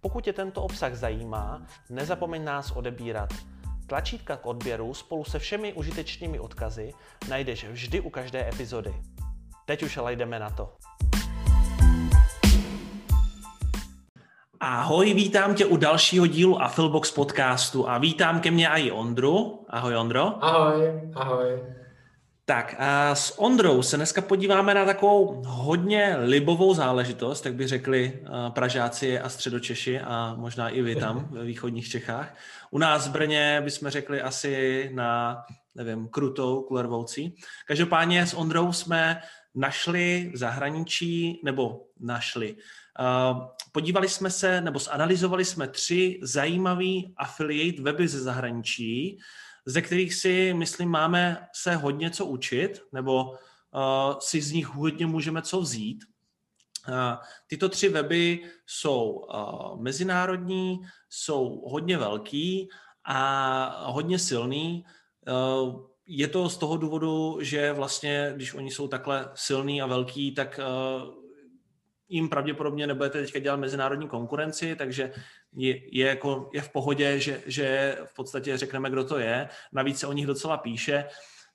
Pokud tě tento obsah zajímá, nezapomeň nás odebírat. Tlačítka k odběru spolu se všemi užitečnými odkazy najdeš vždy u každé epizody. Teď už ale jdeme na to. Ahoj, vítám tě u dalšího dílu Affilbox podcastu a vítám ke mně i Ondru. Ahoj Ondro. Ahoj, ahoj. Tak a s Ondrou se dneska podíváme na takovou hodně libovou záležitost, tak by řekli Pražáci a Středočeši a možná i vy tam ve východních Čechách. U nás v Brně bychom řekli asi na, nevím, krutou kulervoucí. Každopádně s Ondrou jsme našli v zahraničí, nebo našli, podívali jsme se, nebo zanalizovali jsme tři zajímavý affiliate weby ze zahraničí, ze kterých si, myslím, máme se hodně co učit, nebo uh, si z nich hodně můžeme co vzít. Uh, tyto tři weby jsou uh, mezinárodní, jsou hodně velký a hodně silný. Uh, je to z toho důvodu, že vlastně, když oni jsou takhle silný a velký, tak jim pravděpodobně nebudete teďka dělat mezinárodní konkurenci, takže je, je, jako, je v pohodě, že, že v podstatě řekneme, kdo to je. Navíc se o nich docela píše,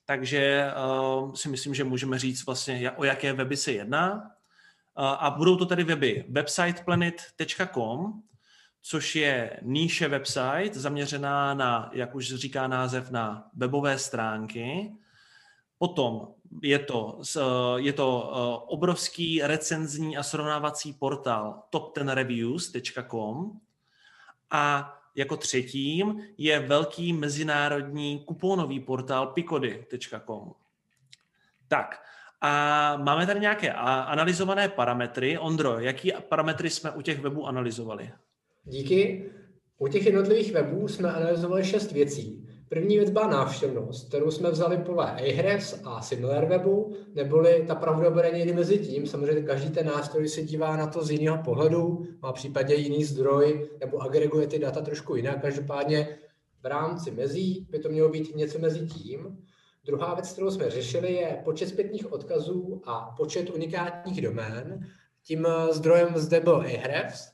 takže uh, si myslím, že můžeme říct vlastně, o jaké weby se jedná. Uh, a budou to tedy weby websiteplanet.com, což je níše website zaměřená na, jak už říká název, na webové stránky. Potom je to, je to obrovský recenzní a srovnávací portál top10reviews.com, a jako třetím je velký mezinárodní kuponový portál picody.com. Tak, a máme tady nějaké analyzované parametry. Ondro, jaký parametry jsme u těch webů analyzovali? Díky. U těch jednotlivých webů jsme analyzovali šest věcí. První věc byla návštěvnost, kterou jsme vzali podle Ahrefs a SimilarWebu, neboli ta pravda bude někdy mezi tím. Samozřejmě každý ten nástroj se dívá na to z jiného pohledu, má případně jiný zdroj nebo agreguje ty data trošku jinak. Každopádně v rámci mezí by to mělo být něco mezi tím. Druhá věc, kterou jsme řešili, je počet zpětných odkazů a počet unikátních domén. Tím zdrojem zde byl Ahrefs,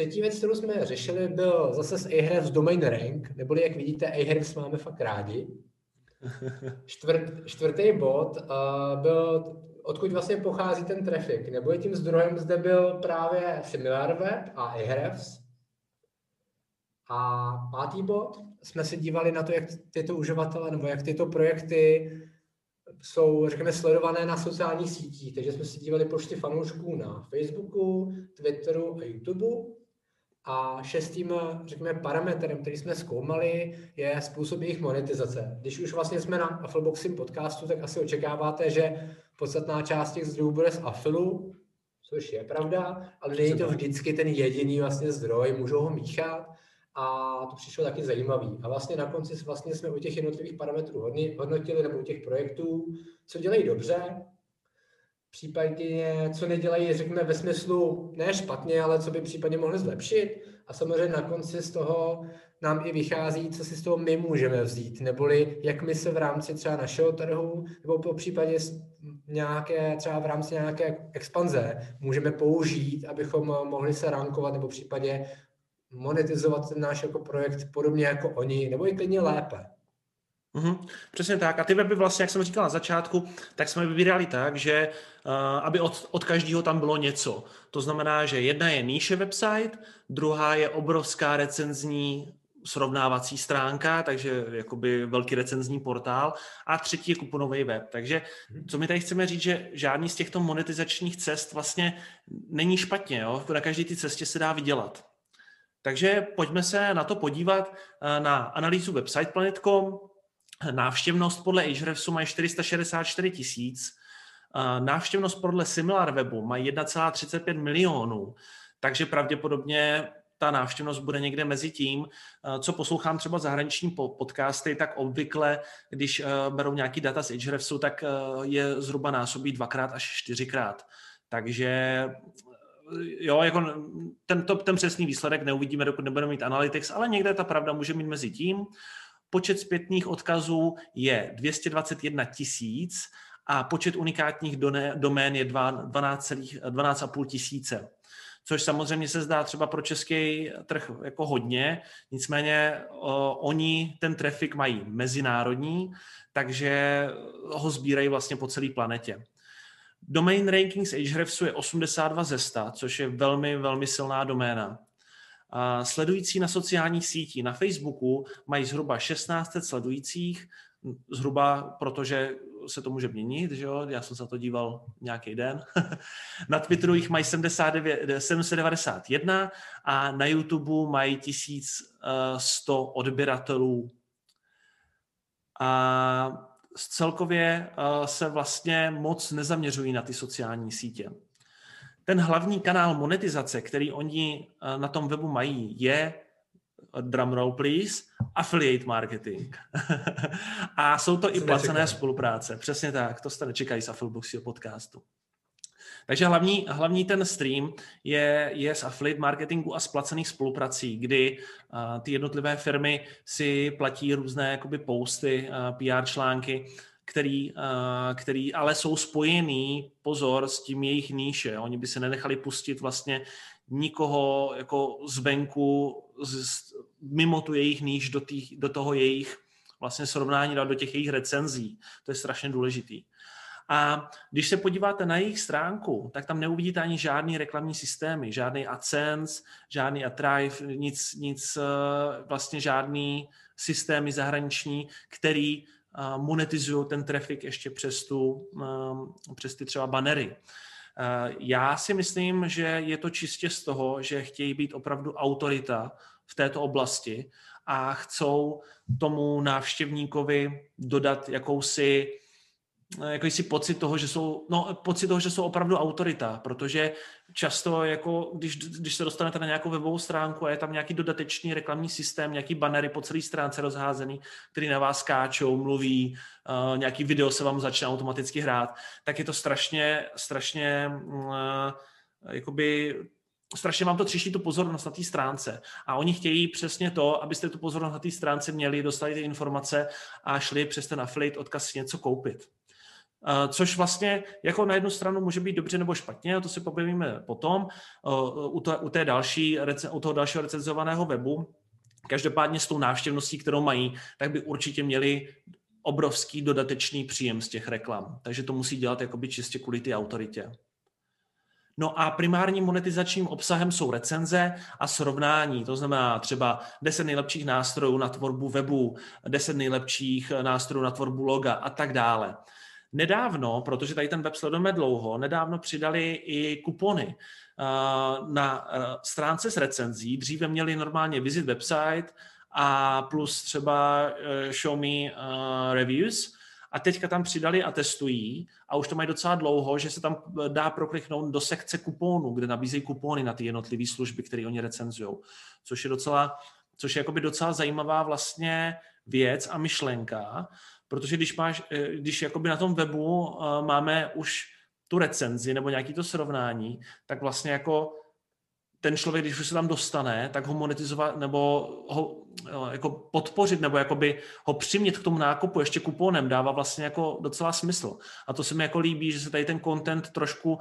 Třetí věc, kterou jsme řešili, byl zase z Ahrefs Domain Rank, neboli jak vidíte, Ahrefs máme fakt rádi. Čtvrt, čtvrtý bod uh, byl, odkud vlastně pochází ten traffic, nebo tím zdrojem zde byl právě SimilarWeb a Ahrefs. A pátý bod, jsme se dívali na to, jak tyto uživatele nebo jak tyto projekty jsou, řekněme, sledované na sociálních sítích. Takže jsme se dívali počty fanoušků na Facebooku, Twitteru a YouTubeu a šestým, řekněme, parametrem, který jsme zkoumali, je způsob jejich monetizace. Když už vlastně jsme na Affilboxim podcastu, tak asi očekáváte, že podstatná část těch zdrojů bude z Affilu, což je pravda, ale není to vždycky ten jediný vlastně zdroj, můžou ho míchat a to přišlo taky zajímavý. A vlastně na konci vlastně jsme u těch jednotlivých parametrů hodnotili, nebo u těch projektů, co dělají dobře, případně co nedělají, řekněme, ve smyslu ne špatně, ale co by případně mohli zlepšit. A samozřejmě na konci z toho nám i vychází, co si z toho my můžeme vzít, neboli jak my se v rámci třeba našeho trhu, nebo po případě nějaké, třeba v rámci nějaké expanze můžeme použít, abychom mohli se rankovat, nebo případně monetizovat ten náš jako projekt podobně jako oni, nebo i klidně lépe. Mm-hmm, přesně tak. A ty weby vlastně, jak jsem říkal na začátku, tak jsme vybírali tak, že uh, aby od, od každého tam bylo něco. To znamená, že jedna je níše website, druhá je obrovská recenzní srovnávací stránka, takže jakoby velký recenzní portál a třetí je kuponový web. Takže co my tady chceme říct, že žádný z těchto monetizačních cest vlastně není špatně. Jo? Na každé ty cestě se dá vydělat. Takže pojďme se na to podívat eh, na analýzu website.planet.com, Návštěvnost podle Ahrefsu mají 464 tisíc, návštěvnost podle SimilarWebu mají 1,35 milionů, takže pravděpodobně ta návštěvnost bude někde mezi tím, co poslouchám třeba zahraniční podcasty, tak obvykle, když berou nějaký data z Ahrefsu, tak je zhruba násobí dvakrát až čtyřikrát. Takže jo, jako ten, to, ten přesný výsledek neuvidíme, dokud nebudeme mít analytics, ale někde ta pravda může mít mezi tím. Počet zpětných odkazů je 221 tisíc a počet unikátních domén je 12,5 12 tisíce což samozřejmě se zdá třeba pro český trh jako hodně, nicméně oni ten trafik mají mezinárodní, takže ho sbírají vlastně po celé planetě. Domain rankings Ahrefsu je 82 ze 100, což je velmi, velmi silná doména. Sledující na sociálních sítích na Facebooku mají zhruba 16 sledujících, zhruba protože se to může měnit, že jo? já jsem se to díval nějaký den. na Twitteru jich mají 79, 791 a na YouTube mají 1100 odběratelů. A celkově se vlastně moc nezaměřují na ty sociální sítě. Ten hlavní kanál monetizace, který oni na tom webu mají, je drumroll please, affiliate marketing. a jsou to i placené spolupráce. Přesně tak, to jste nečekají z Affileboxího podcastu. Takže hlavní, hlavní ten stream je, je z affiliate marketingu a z placených spoluprací, kdy uh, ty jednotlivé firmy si platí různé jakoby posty, uh, PR články, který, uh, který ale jsou spojený, pozor, s tím jejich níše. Oni by se nenechali pustit vlastně nikoho jako zvenku z, mimo tu jejich níž do, tý, do toho jejich vlastně srovnání do těch jejich recenzí. To je strašně důležitý. A když se podíváte na jejich stránku, tak tam neuvidíte ani žádný reklamní systémy, žádný AdSense, žádný AdThrive, nic, nic eh, vlastně žádný systémy zahraniční, který eh, monetizují ten trafik ještě přes, tu, eh, přes ty třeba banery. Já si myslím, že je to čistě z toho, že chtějí být opravdu autorita v této oblasti a chcou tomu návštěvníkovi dodat jakousi jakýsi pocit toho, že jsou, no, pocit toho, že jsou opravdu autorita, protože často, jako, když, když se dostanete na nějakou webovou stránku a je tam nějaký dodatečný reklamní systém, nějaký banery po celé stránce rozházený, který na vás skáčou, mluví, uh, nějaký video se vám začne automaticky hrát, tak je to strašně, strašně uh, jakoby strašně vám to třiští tu pozornost na té stránce. A oni chtějí přesně to, abyste tu pozornost na té stránce měli, dostali ty informace a šli přes ten affiliate odkaz něco koupit. Uh, což vlastně jako na jednu stranu může být dobře nebo špatně, to si pobavíme potom uh, u, u, té další, u toho dalšího recenzovaného webu. Každopádně s tou návštěvností, kterou mají, tak by určitě měli obrovský dodatečný příjem z těch reklam. Takže to musí dělat jakoby čistě kvůli ty autoritě. No a primárním monetizačním obsahem jsou recenze a srovnání, to znamená třeba 10 nejlepších nástrojů na tvorbu webu, 10 nejlepších nástrojů na tvorbu loga a tak dále. Nedávno, protože tady ten web sledujeme dlouho, nedávno přidali i kupony na stránce s recenzí. Dříve měli normálně visit website a plus třeba e, show me reviews, a teďka tam přidali a testují. A už to mají docela dlouho, že se tam dá prokliknout do sekce kuponů, kde nabízejí kupony na ty jednotlivé služby, které oni recenzují, což je docela, což je jakoby docela zajímavá vlastně věc a myšlenka, Protože když máš, eh, když jakoby na tom webu eh, máme už tu recenzi nebo nějaký to srovnání, tak vlastně jako ten člověk, když už se tam dostane, tak ho monetizovat nebo ho eh, jako podpořit nebo jakoby ho přimět k tomu nákupu ještě kuponem dává vlastně jako docela smysl. A to se mi jako líbí, že se tady ten content trošku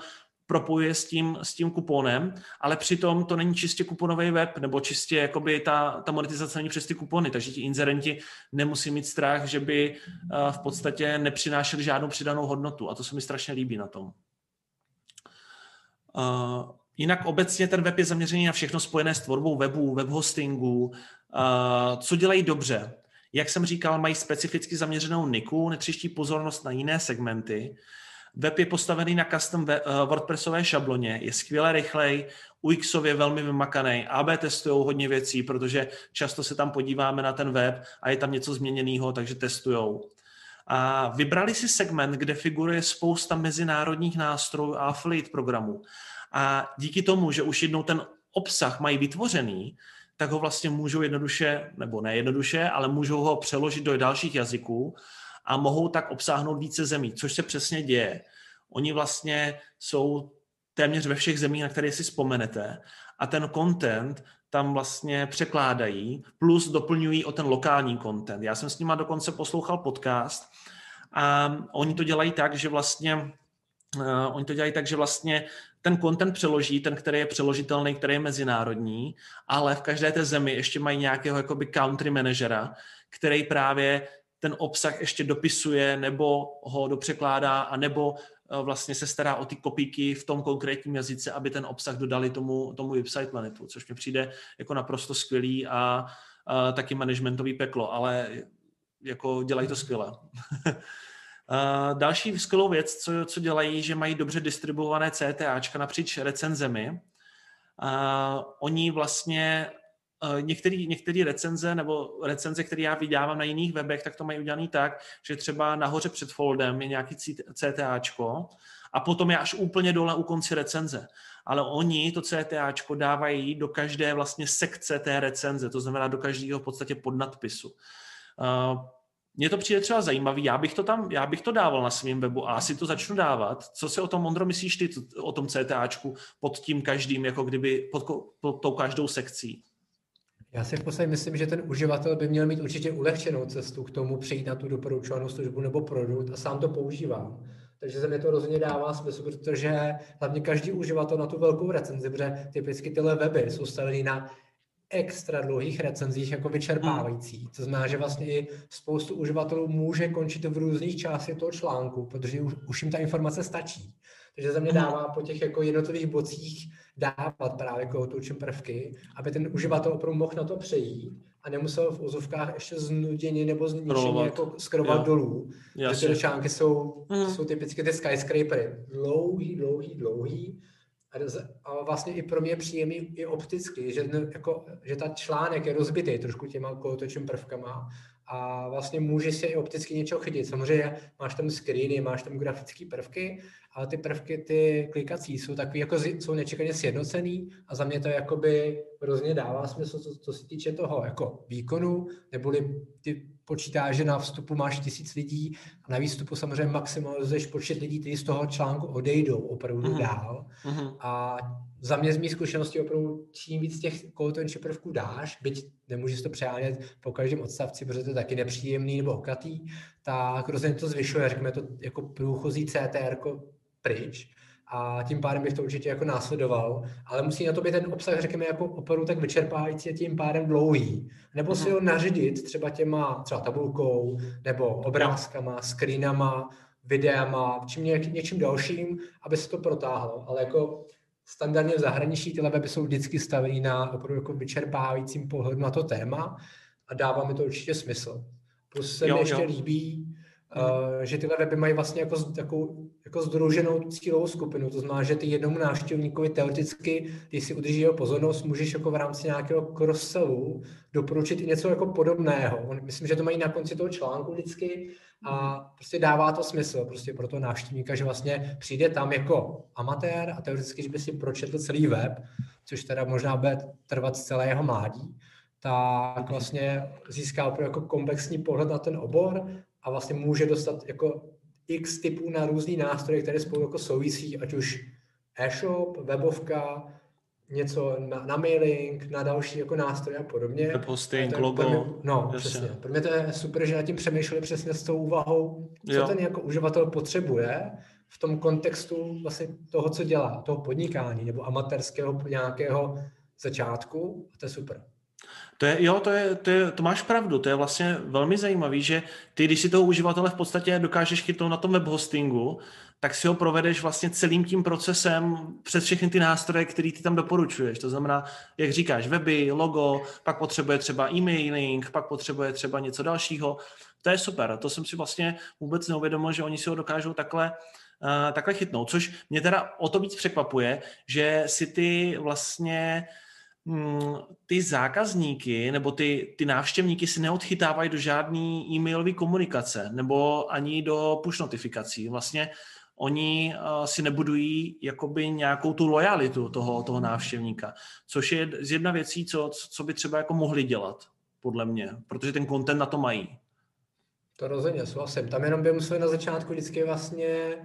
propojuje s tím, s tím kuponem, ale přitom to není čistě kuponový web, nebo čistě jakoby ta, ta monetizace není přes ty kupony, takže ti inzerenti nemusí mít strach, že by uh, v podstatě nepřinášeli žádnou přidanou hodnotu a to se mi strašně líbí na tom. Uh, jinak obecně ten web je zaměřený na všechno spojené s tvorbou webu, web hostingu, uh, co dělají dobře. Jak jsem říkal, mají specificky zaměřenou niku, netřiští pozornost na jiné segmenty, Web je postavený na custom eh, WordPressové šabloně, je skvěle rychlej, UXově velmi vymakaný, AB testují hodně věcí, protože často se tam podíváme na ten web a je tam něco změněného, takže testujou. A vybrali si segment, kde figuruje spousta mezinárodních nástrojů a affiliate programů. A díky tomu, že už jednou ten obsah mají vytvořený, tak ho vlastně můžou jednoduše, nebo ne jednoduše, ale můžou ho přeložit do dalších jazyků a mohou tak obsáhnout více zemí, což se přesně děje. Oni vlastně jsou téměř ve všech zemích, na které si vzpomenete a ten content tam vlastně překládají, plus doplňují o ten lokální content. Já jsem s nima dokonce poslouchal podcast a oni to dělají tak, že vlastně uh, oni to dělají tak, že vlastně ten content přeloží, ten, který je přeložitelný, který je mezinárodní, ale v každé té zemi ještě mají nějakého jakoby country managera, který právě ten obsah ještě dopisuje nebo ho dopřekládá a nebo eh, vlastně se stará o ty kopíky v tom konkrétním jazyce, aby ten obsah dodali tomu, tomu website planetu, což mi přijde jako naprosto skvělý a, a taky managementový peklo, ale jako dělají to skvěle. další skvělou věc, co, co dělají, že mají dobře distribuované CTAčka napříč recenzemi. Uh, oni vlastně některý, některý recenze nebo recenze, které já vydávám na jiných webech, tak to mají udělané tak, že třeba nahoře před foldem je nějaký CTAčko a potom je až úplně dole u konci recenze. Ale oni to CTAčko dávají do každé vlastně sekce té recenze, to znamená do každého v podstatě podnadpisu. Uh, mně to přijde třeba zajímavý, já bych to tam, já bych to dával na svém webu a asi to začnu dávat. Co si o tom, Mondro, myslíš ty o tom CTAčku pod tím každým, jako kdyby pod, pod tou každou sekcí? Já si v podstatě myslím, že ten uživatel by měl mít určitě ulehčenou cestu k tomu přijít na tu doporučovanou službu nebo produkt a sám to používám. Takže se mi to rozhodně dává smysl, protože hlavně každý uživatel na tu velkou recenzi, protože typicky tyhle weby jsou stavený na extra dlouhých recenzích jako vyčerpávající. To znamená, že vlastně i spoustu uživatelů může končit v různých částech toho článku, protože už, už jim ta informace stačí. Takže za mě hmm. dává po těch jako jednotlivých bocích dávat právě toučem prvky, aby ten uživatel opravdu mohl na to přejít a nemusel v úzovkách ještě znuděně nebo zničeně jako skrovat dolů. Jasně. Ty články jsou, mm. jsou typicky ty skyscrapery. Dlouhý, dlouhý, dlouhý a vlastně i pro mě příjemný i opticky, že, jako, že ta článek je rozbitý trošku těma kolotočím prvkama a vlastně může se i opticky něčeho chytit. Samozřejmě máš tam screeny, máš tam grafické prvky, ale ty prvky, ty klikací jsou takový, jako jsou nečekaně sjednocený a za mě to jakoby hrozně dává smysl, co, co se týče toho jako výkonu, neboli ty počítá, že na vstupu máš tisíc lidí a na výstupu samozřejmě maximalizuješ počet lidí, kteří z toho článku odejdou opravdu uh-huh. dál. Uh-huh. A za mě z mých zkušeností opravdu čím víc těch kolotočních prvků dáš, byť nemůžeš to přehánět po každém odstavci, protože to je taky nepříjemný nebo okatý, tak rozhodně to zvyšuje, řekněme to jako průchozí CTR pryč a tím pádem bych to určitě jako následoval, ale musí na to být ten obsah, řekněme, jako opravdu tak vyčerpávající a tím pádem dlouhý. Nebo si ho naředit třeba těma třeba tabulkou, nebo obrázkama, screenama, videama, čím ně, něčím dalším, aby se to protáhlo. Ale jako standardně v zahraničí ty weby jsou vždycky stavený na opravdu jako vyčerpávajícím pohledu na to téma a dává mi to určitě smysl. Plus se jo, mi ještě jo. líbí, Uh, že tyhle weby mají vlastně jako, jako, jako združenou cílovou skupinu. To znamená, že ty jednomu návštěvníkovi teoreticky, když si udrží jeho pozornost, můžeš jako v rámci nějakého cross-sellu doporučit i něco jako podobného. Myslím, že to mají na konci toho článku vždycky a prostě dává to smysl prostě pro toho návštěvníka, že vlastně přijde tam jako amatér a teoreticky, když by si pročetl celý web, což teda možná bude trvat celé jeho mládí, tak vlastně získá opravdu jako komplexní pohled na ten obor a vlastně může dostat jako x typů na různý nástroje, které spolu jako souvisí, ať už e-shop, webovka, něco na, na mailing, na další jako nástroje a podobně. Web hosting, logo. Mě, no, jasně. přesně. Pro mě to je super, že nad tím přemýšleli přesně s tou úvahou, co jo. ten jako uživatel potřebuje v tom kontextu vlastně toho, co dělá, toho podnikání nebo amatérského nějakého začátku. A to je super. To je, jo, to, je, to, je, to máš pravdu, to je vlastně velmi zajímavý, že ty, když si toho uživatele v podstatě dokážeš chytnout na tom web hostingu, tak si ho provedeš vlastně celým tím procesem přes všechny ty nástroje, které ty tam doporučuješ. To znamená, jak říkáš, weby, logo, pak potřebuje třeba e-mailing, pak potřebuje třeba něco dalšího. To je super. To jsem si vlastně vůbec neuvědomil, že oni si ho dokážou takhle uh, takhle chytnout, což mě teda o to víc překvapuje, že si ty vlastně ty zákazníky nebo ty, ty návštěvníky si neodchytávají do žádné e-mailové komunikace nebo ani do push notifikací. Vlastně oni uh, si nebudují jakoby nějakou tu lojalitu toho, toho návštěvníka, což je z jedna věcí, co, co by třeba jako mohli dělat, podle mě, protože ten content na to mají. To rozhodně souhlasím. Tam jenom by museli na začátku vždycky vlastně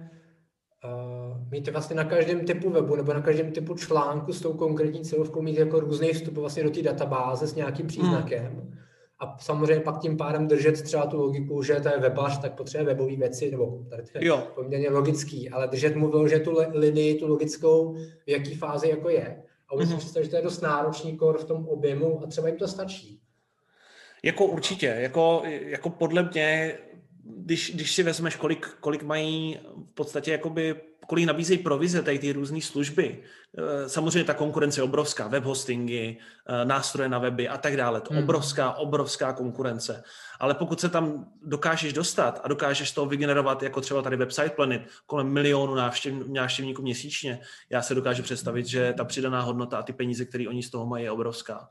uh, mít vlastně na každém typu webu nebo na každém typu článku s tou konkrétní cílovkou mít jako různý vstup vlastně do té databáze s nějakým příznakem. Hmm. A samozřejmě pak tím pádem držet třeba tu logiku, že to je webař, tak potřebuje webové věci, nebo tady to je jo. poměrně logický, ale držet mu že tu linii, tu logickou, v jaký fázi jako je. A oni mm-hmm. si mhm. že to je dost náročný kor v tom objemu a třeba jim to stačí. Jako určitě, jako, jako podle mě, když, když si vezmeš, kolik, kolik mají v podstatě jakoby kolik nabízejí provize, tady ty různé služby. Eh, samozřejmě ta konkurence je obrovská, web hostingy, eh, nástroje na weby a tak dále. To hmm. obrovská, obrovská konkurence. Ale pokud se tam dokážeš dostat a dokážeš to vygenerovat, jako třeba tady website Planet, kolem milionu návštěv, návštěvníků měsíčně, já se dokážu představit, že ta přidaná hodnota a ty peníze, které oni z toho mají, je obrovská.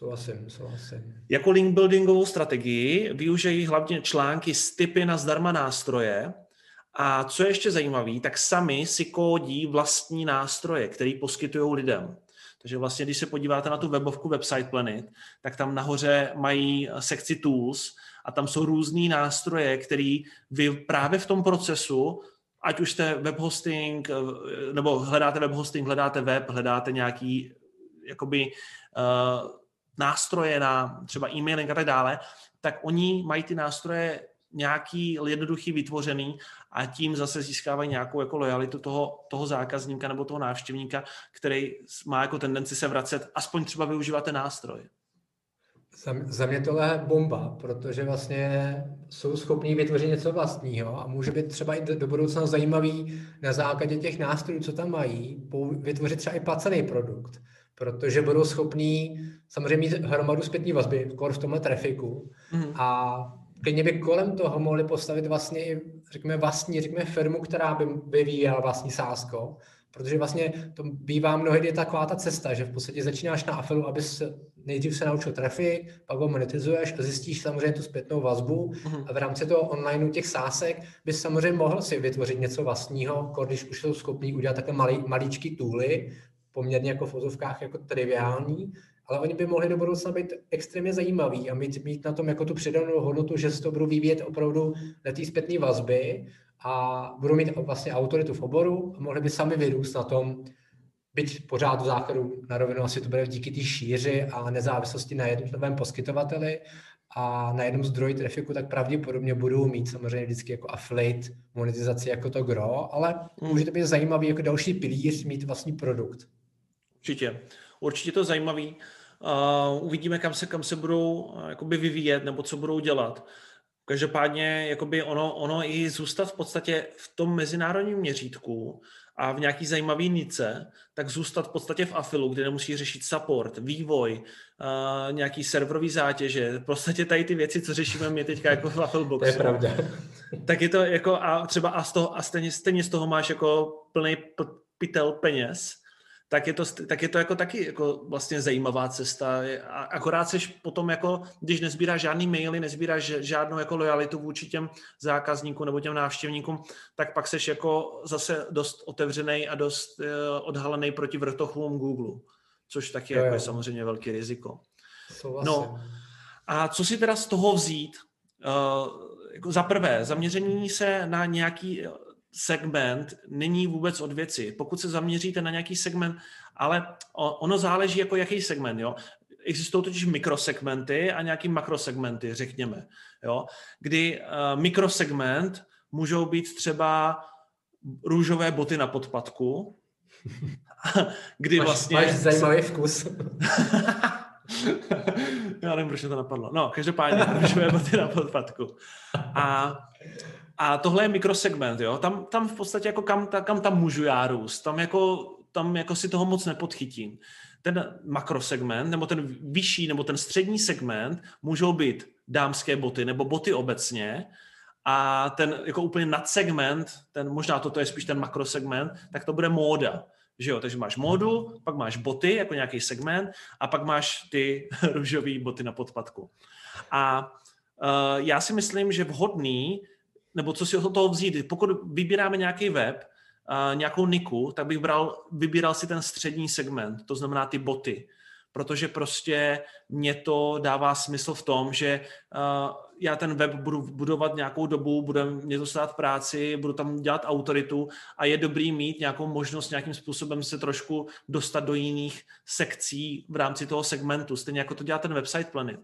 Souhlasím, souhlasím. Jako link buildingovou strategii využijí hlavně články s typy na zdarma nástroje, a co je ještě zajímavé, tak sami si kódí vlastní nástroje, které poskytují lidem. Takže vlastně, když se podíváte na tu webovku Website Planet, tak tam nahoře mají sekci Tools a tam jsou různý nástroje, které vy právě v tom procesu, ať už jste web hosting, nebo hledáte web hosting, hledáte web, hledáte nějaký jakoby uh, nástroje na třeba e-mailing a tak dále, tak oni mají ty nástroje nějaký jednoduchý vytvořený a tím zase získávají nějakou jako lojalitu toho, toho zákazníka nebo toho návštěvníka, který má jako tendenci se vracet, aspoň třeba využívat ten nástroj. Za, mě tohle je bomba, protože vlastně jsou schopní vytvořit něco vlastního a může být třeba i do budoucna zajímavý na základě těch nástrojů, co tam mají, vytvořit třeba i placený produkt, protože budou schopní samozřejmě mít hromadu zpětní vazby, v tomhle trafiku mm. a klidně by kolem toho mohli postavit vlastně i, řekněme, vlastní, řekněme, firmu, která by vyvíjela vlastní sásko, protože vlastně to bývá mnohdy taková ta cesta, že v podstatě začínáš na afilu, abys nejdřív se naučil trafik, pak ho monetizuješ a zjistíš samozřejmě tu zpětnou vazbu mm-hmm. a v rámci toho online těch sásek bys samozřejmě mohl si vytvořit něco vlastního, když už jsou schopný udělat takové malý, malíčky tooly, poměrně jako v ozovkách jako triviální, ale oni by mohli do budoucna být extrémně zajímaví a mít, mít na tom jako tu přidanou hodnotu, že se to budou vyvíjet opravdu na té zpětné vazby a budou mít vlastně autoritu v oboru a mohli by sami vyrůst na tom, byť pořád v záchodu na rovinu asi to bude díky té šíři a nezávislosti na jednotlivém poskytovateli a na jednom zdroji trafiku, tak pravděpodobně budou mít samozřejmě vždycky jako affiliate monetizaci jako to gro, ale může to být zajímavý jako další pilíř mít vlastní produkt. Určitě. Určitě to zajímavý. Uh, uvidíme, kam se, kam se budou uh, jakoby vyvíjet nebo co budou dělat. Každopádně jakoby ono, ono i zůstat v podstatě v tom mezinárodním měřítku a v nějaký zajímavý nice, tak zůstat v podstatě v afilu, kde nemusí řešit support, vývoj, uh, nějaký serverový zátěže, v podstatě tady ty věci, co řešíme my teďka jako v Affilboxu. To je pravda. Tak je to jako a třeba a, z toho, a stejně, stejně z toho máš jako plný pytel peněz, tak je to, tak je to jako taky jako vlastně zajímavá cesta. A akorát seš potom jako, když nezbíráš žádný maily, nezbíráš žádnou jako lojalitu vůči těm zákazníkům nebo těm návštěvníkům, tak pak seš jako zase dost otevřený a dost uh, odhalený proti vrtochům Google, což taky jako je samozřejmě velký riziko. No, a co si teda z toho vzít? Uh, jako za prvé, zaměření se na nějaký segment není vůbec od věci. Pokud se zaměříte na nějaký segment, ale ono záleží jako jaký segment, jo. Existují totiž mikrosegmenty a nějaký makrosegmenty, řekněme, jo. Kdy uh, mikrosegment můžou být třeba růžové boty na podpadku, kdy máš, vlastně... Máš zajímavý vkus. Já nevím, proč to napadlo. No, každopádně růžové boty na podpadku. A a tohle je mikrosegment, jo. Tam, tam v podstatě jako kam, ta, kam tam můžu já růst. Tam jako, tam jako si toho moc nepodchytím. Ten makrosegment, nebo ten vyšší, nebo ten střední segment můžou být dámské boty, nebo boty obecně. A ten jako úplně nadsegment, ten, možná toto je spíš ten makrosegment, tak to bude móda. Že jo? Takže máš módu, pak máš boty jako nějaký segment a pak máš ty růžové boty na podpadku. A uh, já si myslím, že vhodný nebo co si od toho vzít. Pokud vybíráme nějaký web, uh, nějakou niku, tak bych bral, vybíral si ten střední segment, to znamená ty boty protože prostě mě to dává smysl v tom, že uh, já ten web budu budovat nějakou dobu, bude mě to stát práci, budu tam dělat autoritu a je dobrý mít nějakou možnost nějakým způsobem se trošku dostat do jiných sekcí v rámci toho segmentu, stejně jako to dělá ten website Planet.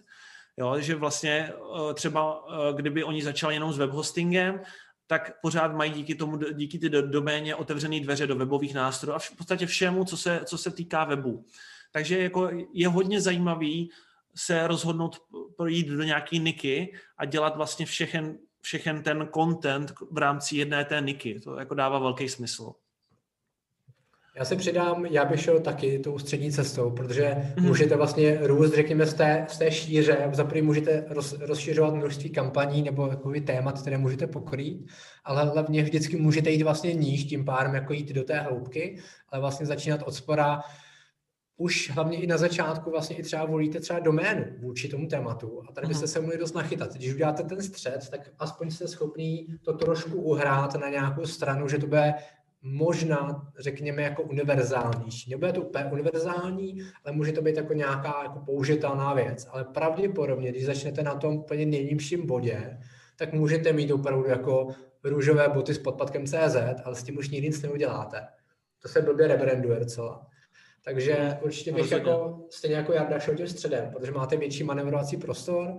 Jo, že vlastně uh, třeba, uh, kdyby oni začali jenom s webhostingem, tak pořád mají díky tomu, díky ty doméně otevřené dveře do webových nástrojů a v podstatě všemu, co se, co se týká webu. Takže jako je hodně zajímavý se rozhodnout projít do nějaký niky a dělat vlastně všechen, všechen ten content v rámci jedné té niky. To jako dává velký smysl. Já se přidám, já bych šel taky tou střední cestou, protože mm-hmm. můžete vlastně růst, řekněme, z té, z té šíře. Za první můžete roz, rozšiřovat množství kampaní nebo jakoby témat, které můžete pokrýt, ale hlavně vždycky můžete jít vlastně níž, tím pádem jako jít do té hloubky, ale vlastně začínat od spora už hlavně i na začátku vlastně i třeba volíte třeba doménu vůči tomu tématu a tady byste mhm. se mohli dost nachytat. Když uděláte ten střed, tak aspoň jste schopný to trošku uhrát na nějakou stranu, že to bude možná, řekněme, jako univerzálnější. Nebude to úplně univerzální, ale může to být jako nějaká jako použitelná věc. Ale pravděpodobně, když začnete na tom úplně nejnižším bodě, tak můžete mít opravdu jako růžové boty s podpadkem CZ, ale s tím už nikdy nic neuděláte. To se blbě rebranduje docela. Takže určitě bych jako, stejně jako Jarda šel tím středem, protože máte větší manevrovací prostor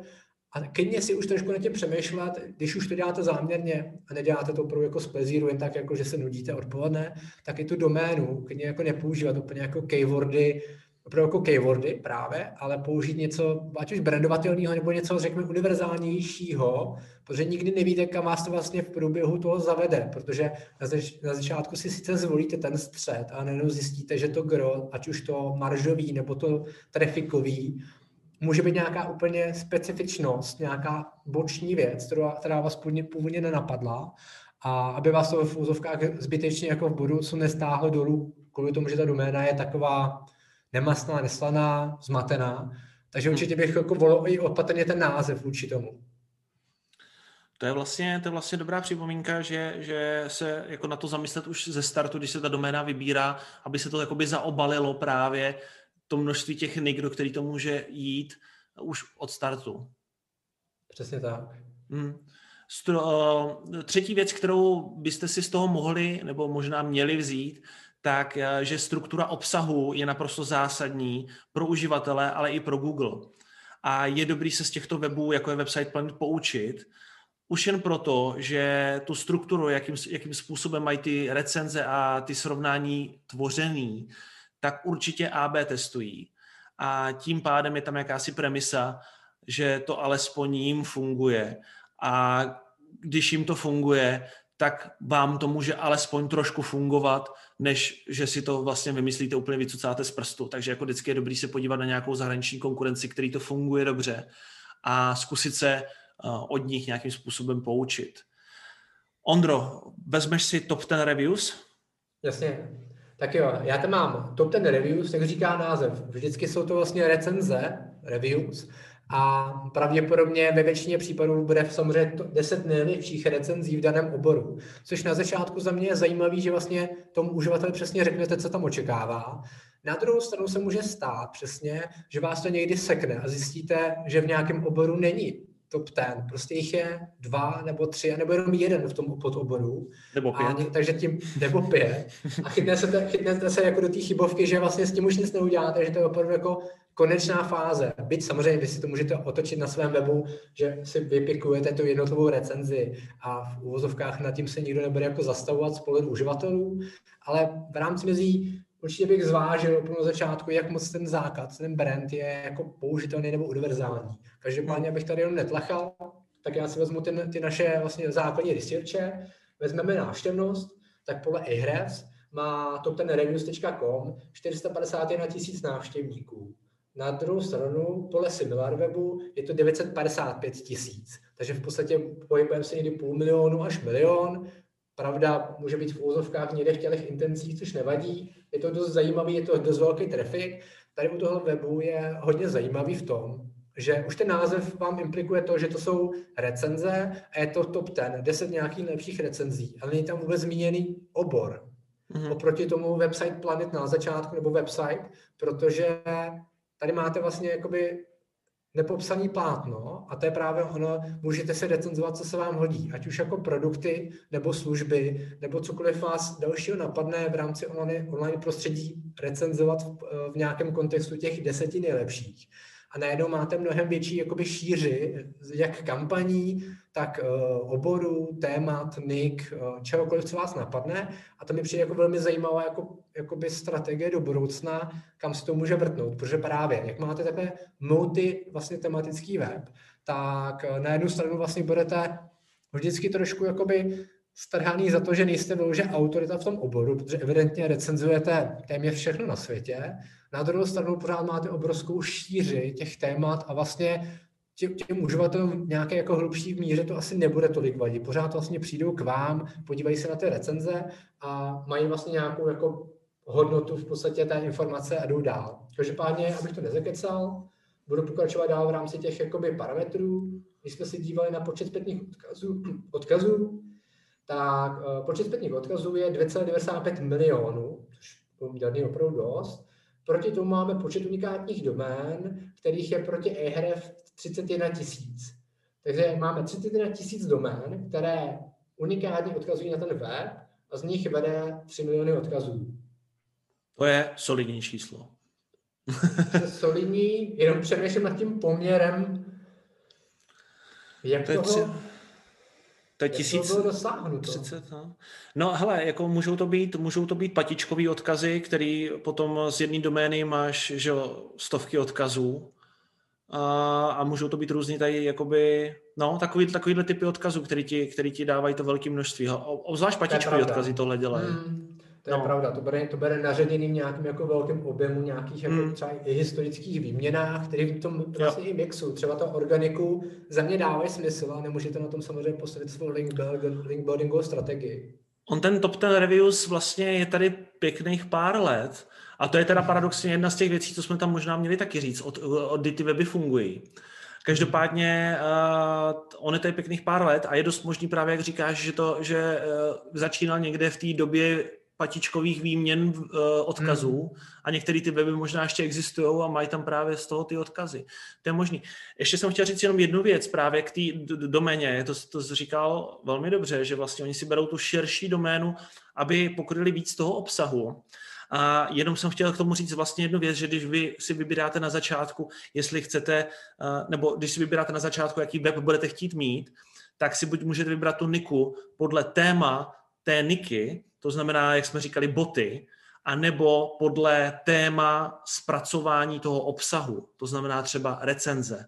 a klidně si už trošku na tě přemýšlet, když už to děláte záměrně a neděláte to opravdu jako z plezíru, jen tak jako, že se nudíte odpoledne, tak i tu doménu klidně jako nepoužívat úplně jako keywordy, opravdu jako keywordy právě, ale použít něco, ať už brandovatelného nebo něco, řekněme, univerzálnějšího, protože nikdy nevíte, kam vás to vlastně v průběhu toho zavede, protože na, zač- na začátku si sice zvolíte ten střed a nejenom zjistíte, že to gro, ať už to maržový nebo to trafikový, může být nějaká úplně specifičnost, nějaká boční věc, která, která vás původně, původně nenapadla a aby vás to v úzovkách zbytečně jako v budoucnu nestáhlo dolů kvůli tomu, že ta doména je taková nemastná, neslaná, zmatená. Takže určitě bych jako volil i opatrně ten název vůči tomu. To je vlastně, to je vlastně dobrá připomínka, že, že se jako na to zamyslet už ze startu, když se ta doména vybírá, aby se to jakoby zaobalilo právě to množství těch nik, do který to může jít už od startu. Přesně tak. Hmm. Stro, uh, třetí věc, kterou byste si z toho mohli nebo možná měli vzít, tak eh, že struktura obsahu je naprosto zásadní pro uživatele, ale i pro Google. A je dobrý se z těchto webů, jako je website Planet, poučit, už jen proto, že tu strukturu, jakým, jakým způsobem mají ty recenze a ty srovnání tvořený, tak určitě AB testují. A tím pádem je tam jakási premisa, že to alespoň jim funguje. A když jim to funguje, tak vám to může alespoň trošku fungovat, než že si to vlastně vymyslíte úplně vycucáte z prstu. Takže jako vždycky je dobrý se podívat na nějakou zahraniční konkurenci, který to funguje dobře a zkusit se eh, od nich nějakým způsobem poučit. Ondro, vezmeš si top 10 reviews? Jasně. Tak jo, já tam mám top 10 reviews, jak říká název. Vždycky jsou to vlastně recenze, reviews, a pravděpodobně ve většině případů bude samozřejmě 10 nejlepších recenzí v daném oboru. Což na začátku za mě je zajímavé, že vlastně tomu uživateli přesně řeknete, co tam očekává. Na druhou stranu se může stát přesně, že vás to někdy sekne a zjistíte, že v nějakém oboru není top ten. Prostě jich je dva nebo tři, nebo jenom jeden v tom podoboru. Nebo pět. A, takže tím, nebo pět. A chytne se, chytnete se jako do té chybovky, že vlastně s tím už nic neuděláte, že to je opravdu jako konečná fáze. Byť samozřejmě vy si to můžete otočit na svém webu, že si vypikujete tu jednotlivou recenzi a v úvozovkách nad tím se nikdo nebude jako zastavovat z pohledu uživatelů, ale v rámci mezi určitě bych zvážil úplně na začátku, jak moc ten základ, ten brand je jako použitelný nebo univerzální. Každopádně, abych tady jenom netlachal, tak já si vezmu ty, ty naše vlastně základní researche, vezmeme návštěvnost, tak podle Ahrefs má top ten reviews.com 451 tisíc návštěvníků. Na druhou stranu, podle SimilarWebu je to 955 tisíc. Takže v podstatě pohybujeme se někdy půl milionu až milion. Pravda, může být v úzovkách někde v těch intencích, což nevadí. Je to dost zajímavý, je to dost velký trafik. Tady u tohle webu je hodně zajímavý v tom, že už ten název vám implikuje to, že to jsou recenze a je to top ten, 10 nějakých nejlepších recenzí, ale není tam vůbec zmíněný obor. Mm-hmm. Oproti tomu website Planet na začátku, nebo website, protože tady máte vlastně jakoby nepopsaný plátno a to je právě ono, můžete se recenzovat, co se vám hodí, ať už jako produkty nebo služby, nebo cokoliv vás dalšího napadne v rámci online, online prostředí recenzovat v, v nějakém kontextu těch deseti nejlepších a najednou máte mnohem větší jakoby šíři, jak kampaní, tak uh, oboru, témat, nick, uh, čehokoliv, co vás napadne. A to mi přijde jako velmi zajímavá jako, jakoby strategie do budoucna, kam se to může vrtnout. Protože právě, jak máte takhle multi vlastně tematický web, tak uh, na jednu stranu vlastně budete vždycky trošku jakoby strhaný za to, že nejste vyloženě autorita v tom oboru, protože evidentně recenzujete téměř všechno na světě, na druhou stranu pořád máte obrovskou šíři těch témat a vlastně těm, těm uživatelům nějaké jako hlubší míře to asi nebude tolik vadit. Pořád vlastně přijdou k vám, podívají se na ty recenze a mají vlastně nějakou jako hodnotu v podstatě té informace a jdou dál. Každopádně, abych to nezakecal, budu pokračovat dál v rámci těch jakoby parametrů. Když jsme si dívali na počet zpětných odkazů, odkazů tak uh, počet zpětných odkazů je 2,95 milionů, což poměrně opravdu dost. Proti tomu máme počet unikátních domén, kterých je proti Ahref 31 tisíc. Takže máme 31 tisíc domén, které unikátně odkazují na ten web a z nich vede 3 miliony odkazů. To je solidní číslo. solidní, jenom přemýšlím nad tím poměrem, jak to toho... To je tisíc... To bylo 30, no. no hele, jako můžou to být, můžou to být patičkový odkazy, který potom z jedné domény máš že jo, stovky odkazů a, a můžou to být různý tady jakoby, no, takový, takovýhle typy odkazů, který ti, který ti dávají to velké množství. Obzvlášť patičkový odkazy tohle dělají. Hmm. To je no. pravda, to bude, to bude naředěný v nějakým jako velkém objemu nějakých jako hmm. třeba i historických výměnách, které v tom vlastně jo. i mixu. Třeba to organiku za mě dávají smysl a nemůžete na tom samozřejmě postavit svou link, link buildingovou strategii. On ten top ten reviews vlastně je tady pěkných pár let a to je teda paradoxně jedna z těch věcí, co jsme tam možná měli taky říct, od, od kdy ty weby fungují. Každopádně uh, on je tady pěkných pár let a je dost možný právě, jak říkáš, že to, že uh, začínal někde v té době patičkových výměn uh, odkazů hmm. a některé ty weby možná ještě existují a mají tam právě z toho ty odkazy. To je možný. Ještě jsem chtěl říct jenom jednu věc právě k té doméně. To, to říkal velmi dobře, že vlastně oni si berou tu širší doménu, aby pokryli víc toho obsahu. A jenom jsem chtěl k tomu říct vlastně jednu věc, že když vy si vybíráte na začátku, jestli chcete, nebo když si vybíráte na začátku, jaký web budete chtít mít, tak si buď můžete vybrat tu niku podle téma té niky, to znamená, jak jsme říkali, boty, a nebo podle téma zpracování toho obsahu, to znamená třeba recenze.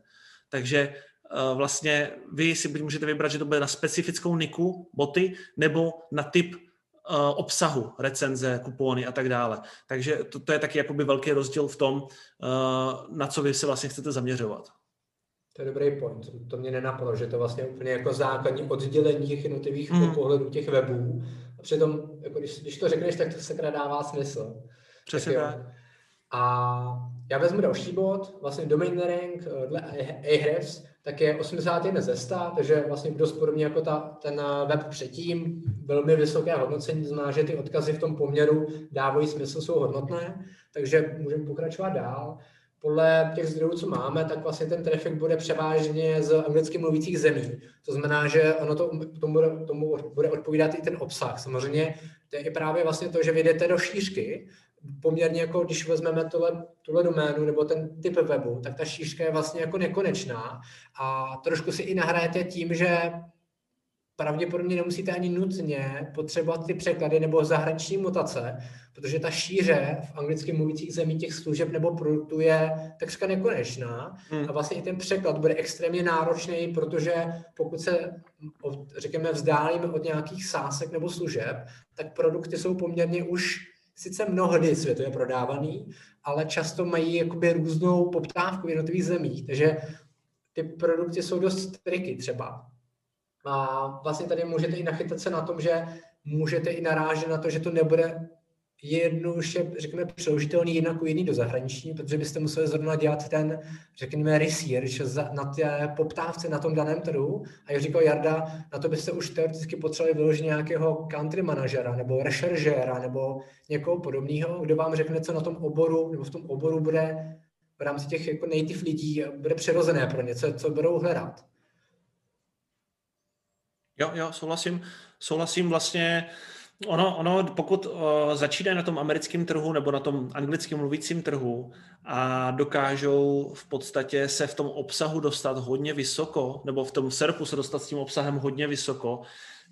Takže vlastně vy si můžete vybrat, že to bude na specifickou niku, boty, nebo na typ Eh, obsahu, recenze, kupóny a tak dále. Takže to, to je taky jakoby velký rozdíl v tom, eh, na co vy se vlastně chcete zaměřovat. To je dobrý point. To mě nenapadlo, že to vlastně úplně jako základní oddělení těch jednotlivých mm. pohledů těch webů. A přitom, jako když, když to řekneš, tak to se dává smysl. Přesně tak. A já vezmu další bod, vlastně domain rank eh, dle Ahrefs, tak je 81 ze 100, takže vlastně dost podobně jako ta, ten eh, web předtím, velmi vysoké hodnocení, znamená, že ty odkazy v tom poměru dávají smysl, jsou hodnotné, takže můžeme pokračovat dál. Podle těch zdrojů, co máme, tak vlastně ten trafik bude převážně z anglicky mluvících zemí. To znamená, že ono to, tomu, bude, tomu bude odpovídat i ten obsah. Samozřejmě to je i právě vlastně to, že vyjdete do šířky, poměrně jako, když vezmeme tohle, tuhle doménu nebo ten typ webu, tak ta šířka je vlastně jako nekonečná a trošku si i nahrajete tím, že pravděpodobně nemusíte ani nutně potřebovat ty překlady nebo zahraniční mutace, protože ta šíře v anglicky mluvících zemí těch služeb nebo produktů je takřka nekonečná hmm. a vlastně i ten překlad bude extrémně náročný, protože pokud se, řekněme, vzdálíme od nějakých sásek nebo služeb, tak produkty jsou poměrně už sice mnohdy světově prodávaný, ale často mají jakoby různou poptávku v jednotlivých zemích, takže ty produkty jsou dost triky třeba. A vlastně tady můžete i nachytat se na tom, že můžete i narážet na to, že to nebude je jednoduše, řekněme, přeložitelný jinak jiný do zahraničí, protože byste museli zrovna dělat ten, řekněme, research na té poptávce na tom daném trhu. A jak říkal Jarda, na to byste už teoreticky potřebovali vyložit nějakého country manažera nebo rešeržéra nebo někoho podobného, kdo vám řekne, co na tom oboru nebo v tom oboru bude v rámci těch jako native lidí bude přirozené pro něco, co budou hledat. Jo, jo, souhlasím. Souhlasím vlastně, Ono, ono pokud uh, začínají na tom americkém trhu nebo na tom anglickém mluvícím trhu a dokážou v podstatě se v tom obsahu dostat hodně vysoko, nebo v tom SERPu se dostat s tím obsahem hodně vysoko,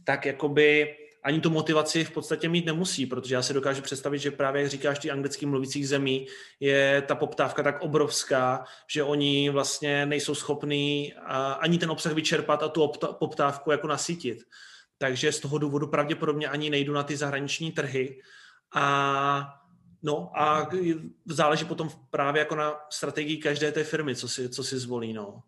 tak jakoby ani tu motivaci v podstatě mít nemusí, protože já si dokážu představit, že právě, jak říkáš, ty anglický mluvících zemí je ta poptávka tak obrovská, že oni vlastně nejsou schopní ani ten obsah vyčerpat a tu poptávku jako nasytit takže z toho důvodu pravděpodobně ani nejdu na ty zahraniční trhy. A No a záleží potom právě jako na strategii každé té firmy, co si, co si zvolí. No.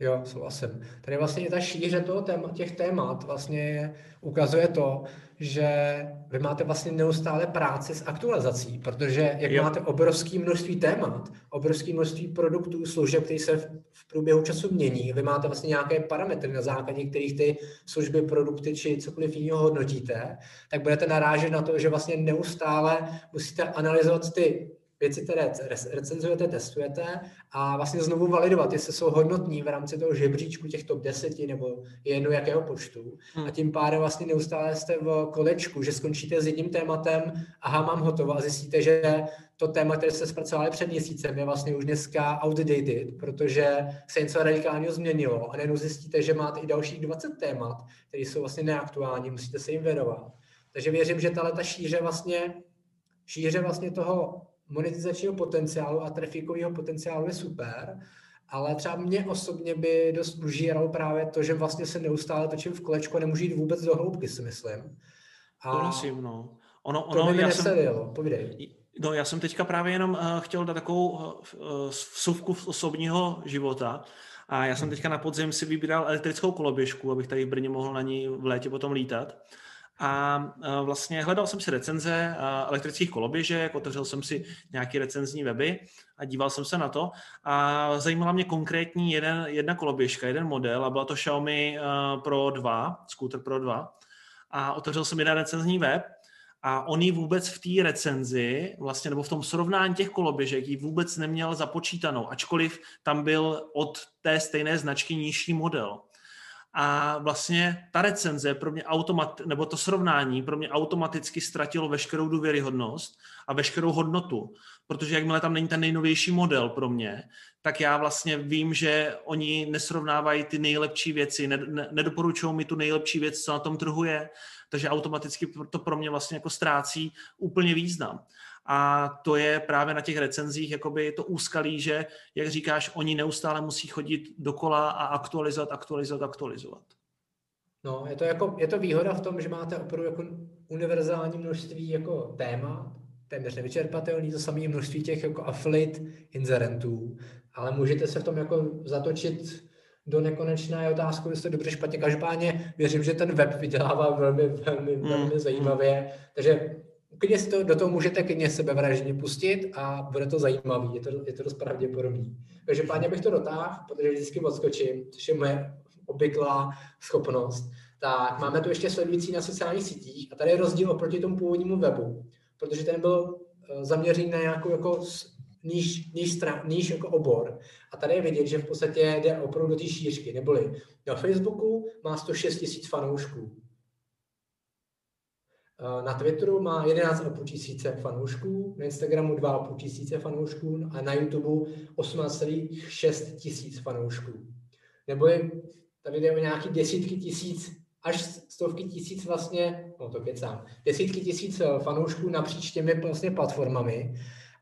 Jo, souhlasím. Tady vlastně ta šíře toho téma, těch témat vlastně ukazuje to, že vy máte vlastně neustále práci s aktualizací, protože jak jo. máte obrovské množství témat, obrovské množství produktů, služeb, které se v, v průběhu času mění, vy máte vlastně nějaké parametry, na základě kterých ty služby, produkty či cokoliv jiného hodnotíte, tak budete narážet na to, že vlastně neustále musíte analyzovat ty věci, které recenzujete, testujete a vlastně znovu validovat, jestli jsou hodnotní v rámci toho žebříčku těch top 10 nebo jedno jakého počtu. Hmm. A tím pádem vlastně neustále jste v kolečku, že skončíte s jedním tématem, aha, mám hotovo a zjistíte, že to téma, které jste zpracovali před měsícem, je vlastně už dneska outdated, protože se něco radikálně změnilo a nejenom zjistíte, že máte i dalších 20 témat, které jsou vlastně neaktuální, musíte se jim věnovat. Takže věřím, že tahle ta šíře vlastně, šíře vlastně toho monetizačního potenciálu a trafikového potenciálu je super, ale třeba mě osobně by dost užíralo právě to, že vlastně se neustále točím v kolečku a nemůžu jít vůbec do hloubky, si myslím. A Souhlasím, no. Ono, ono, to by já jsem, povídej. No, já jsem teďka právě jenom uh, chtěl dát takovou uh, vsuvku z osobního života. A já jsem teďka na podzim si vybíral elektrickou koloběžku, abych tady v Brně mohl na ní v létě potom lítat. A vlastně hledal jsem si recenze elektrických koloběžek, otevřel jsem si nějaké recenzní weby a díval jsem se na to a zajímala mě konkrétní jeden, jedna koloběžka, jeden model a byla to Xiaomi Pro 2, Scooter Pro 2 a otevřel jsem jeden recenzní web a on ji vůbec v té recenzi, vlastně, nebo v tom srovnání těch koloběžek, ji vůbec neměl započítanou, ačkoliv tam byl od té stejné značky nižší model. A vlastně ta recenze pro mě automat, nebo to srovnání pro mě automaticky ztratilo veškerou důvěryhodnost a veškerou hodnotu, protože jakmile tam není ten nejnovější model pro mě, tak já vlastně vím, že oni nesrovnávají ty nejlepší věci, nedoporučují mi tu nejlepší věc, co na tom trhu je, takže automaticky to pro mě vlastně jako ztrácí úplně význam. A to je právě na těch recenzích jakoby to úskalí, že, jak říkáš, oni neustále musí chodit dokola a aktualizovat, aktualizovat, aktualizovat. No, je to, jako, je to výhoda v tom, že máte opravdu jako univerzální množství jako téma, téměř nevyčerpatelný, to samé množství těch jako affiliate inzerentů, ale můžete se v tom jako zatočit do nekonečná je otázku, jestli dobře špatně. Každopádně věřím, že ten web vydělává velmi, velmi, velmi mm. zajímavě, takže klidně si to, do toho můžete klidně sebevražně pustit a bude to zajímavý, je to, je to dost pravděpodobný. Takže páně bych to dotáhl, protože vždycky odskočím, což je moje obvyklá schopnost. Tak máme tu ještě sledující na sociálních sítích a tady je rozdíl oproti tomu původnímu webu, protože ten byl eh, zaměřený na nějakou jako níž, níž, stran, níž jako obor. A tady je vidět, že v podstatě jde opravdu do té šířky. Neboli na Facebooku má 106 tisíc fanoušků, na Twitteru má 11,5 tisíce fanoušků, na Instagramu 2,5 tisíce fanoušků a na YouTube 18,6 tisíc fanoušků. Nebo je, tady jde o nějaký desítky tisíc, až stovky tisíc vlastně, no to kecám, desítky tisíc eh, fanoušků napříč těmi vlastně platformami.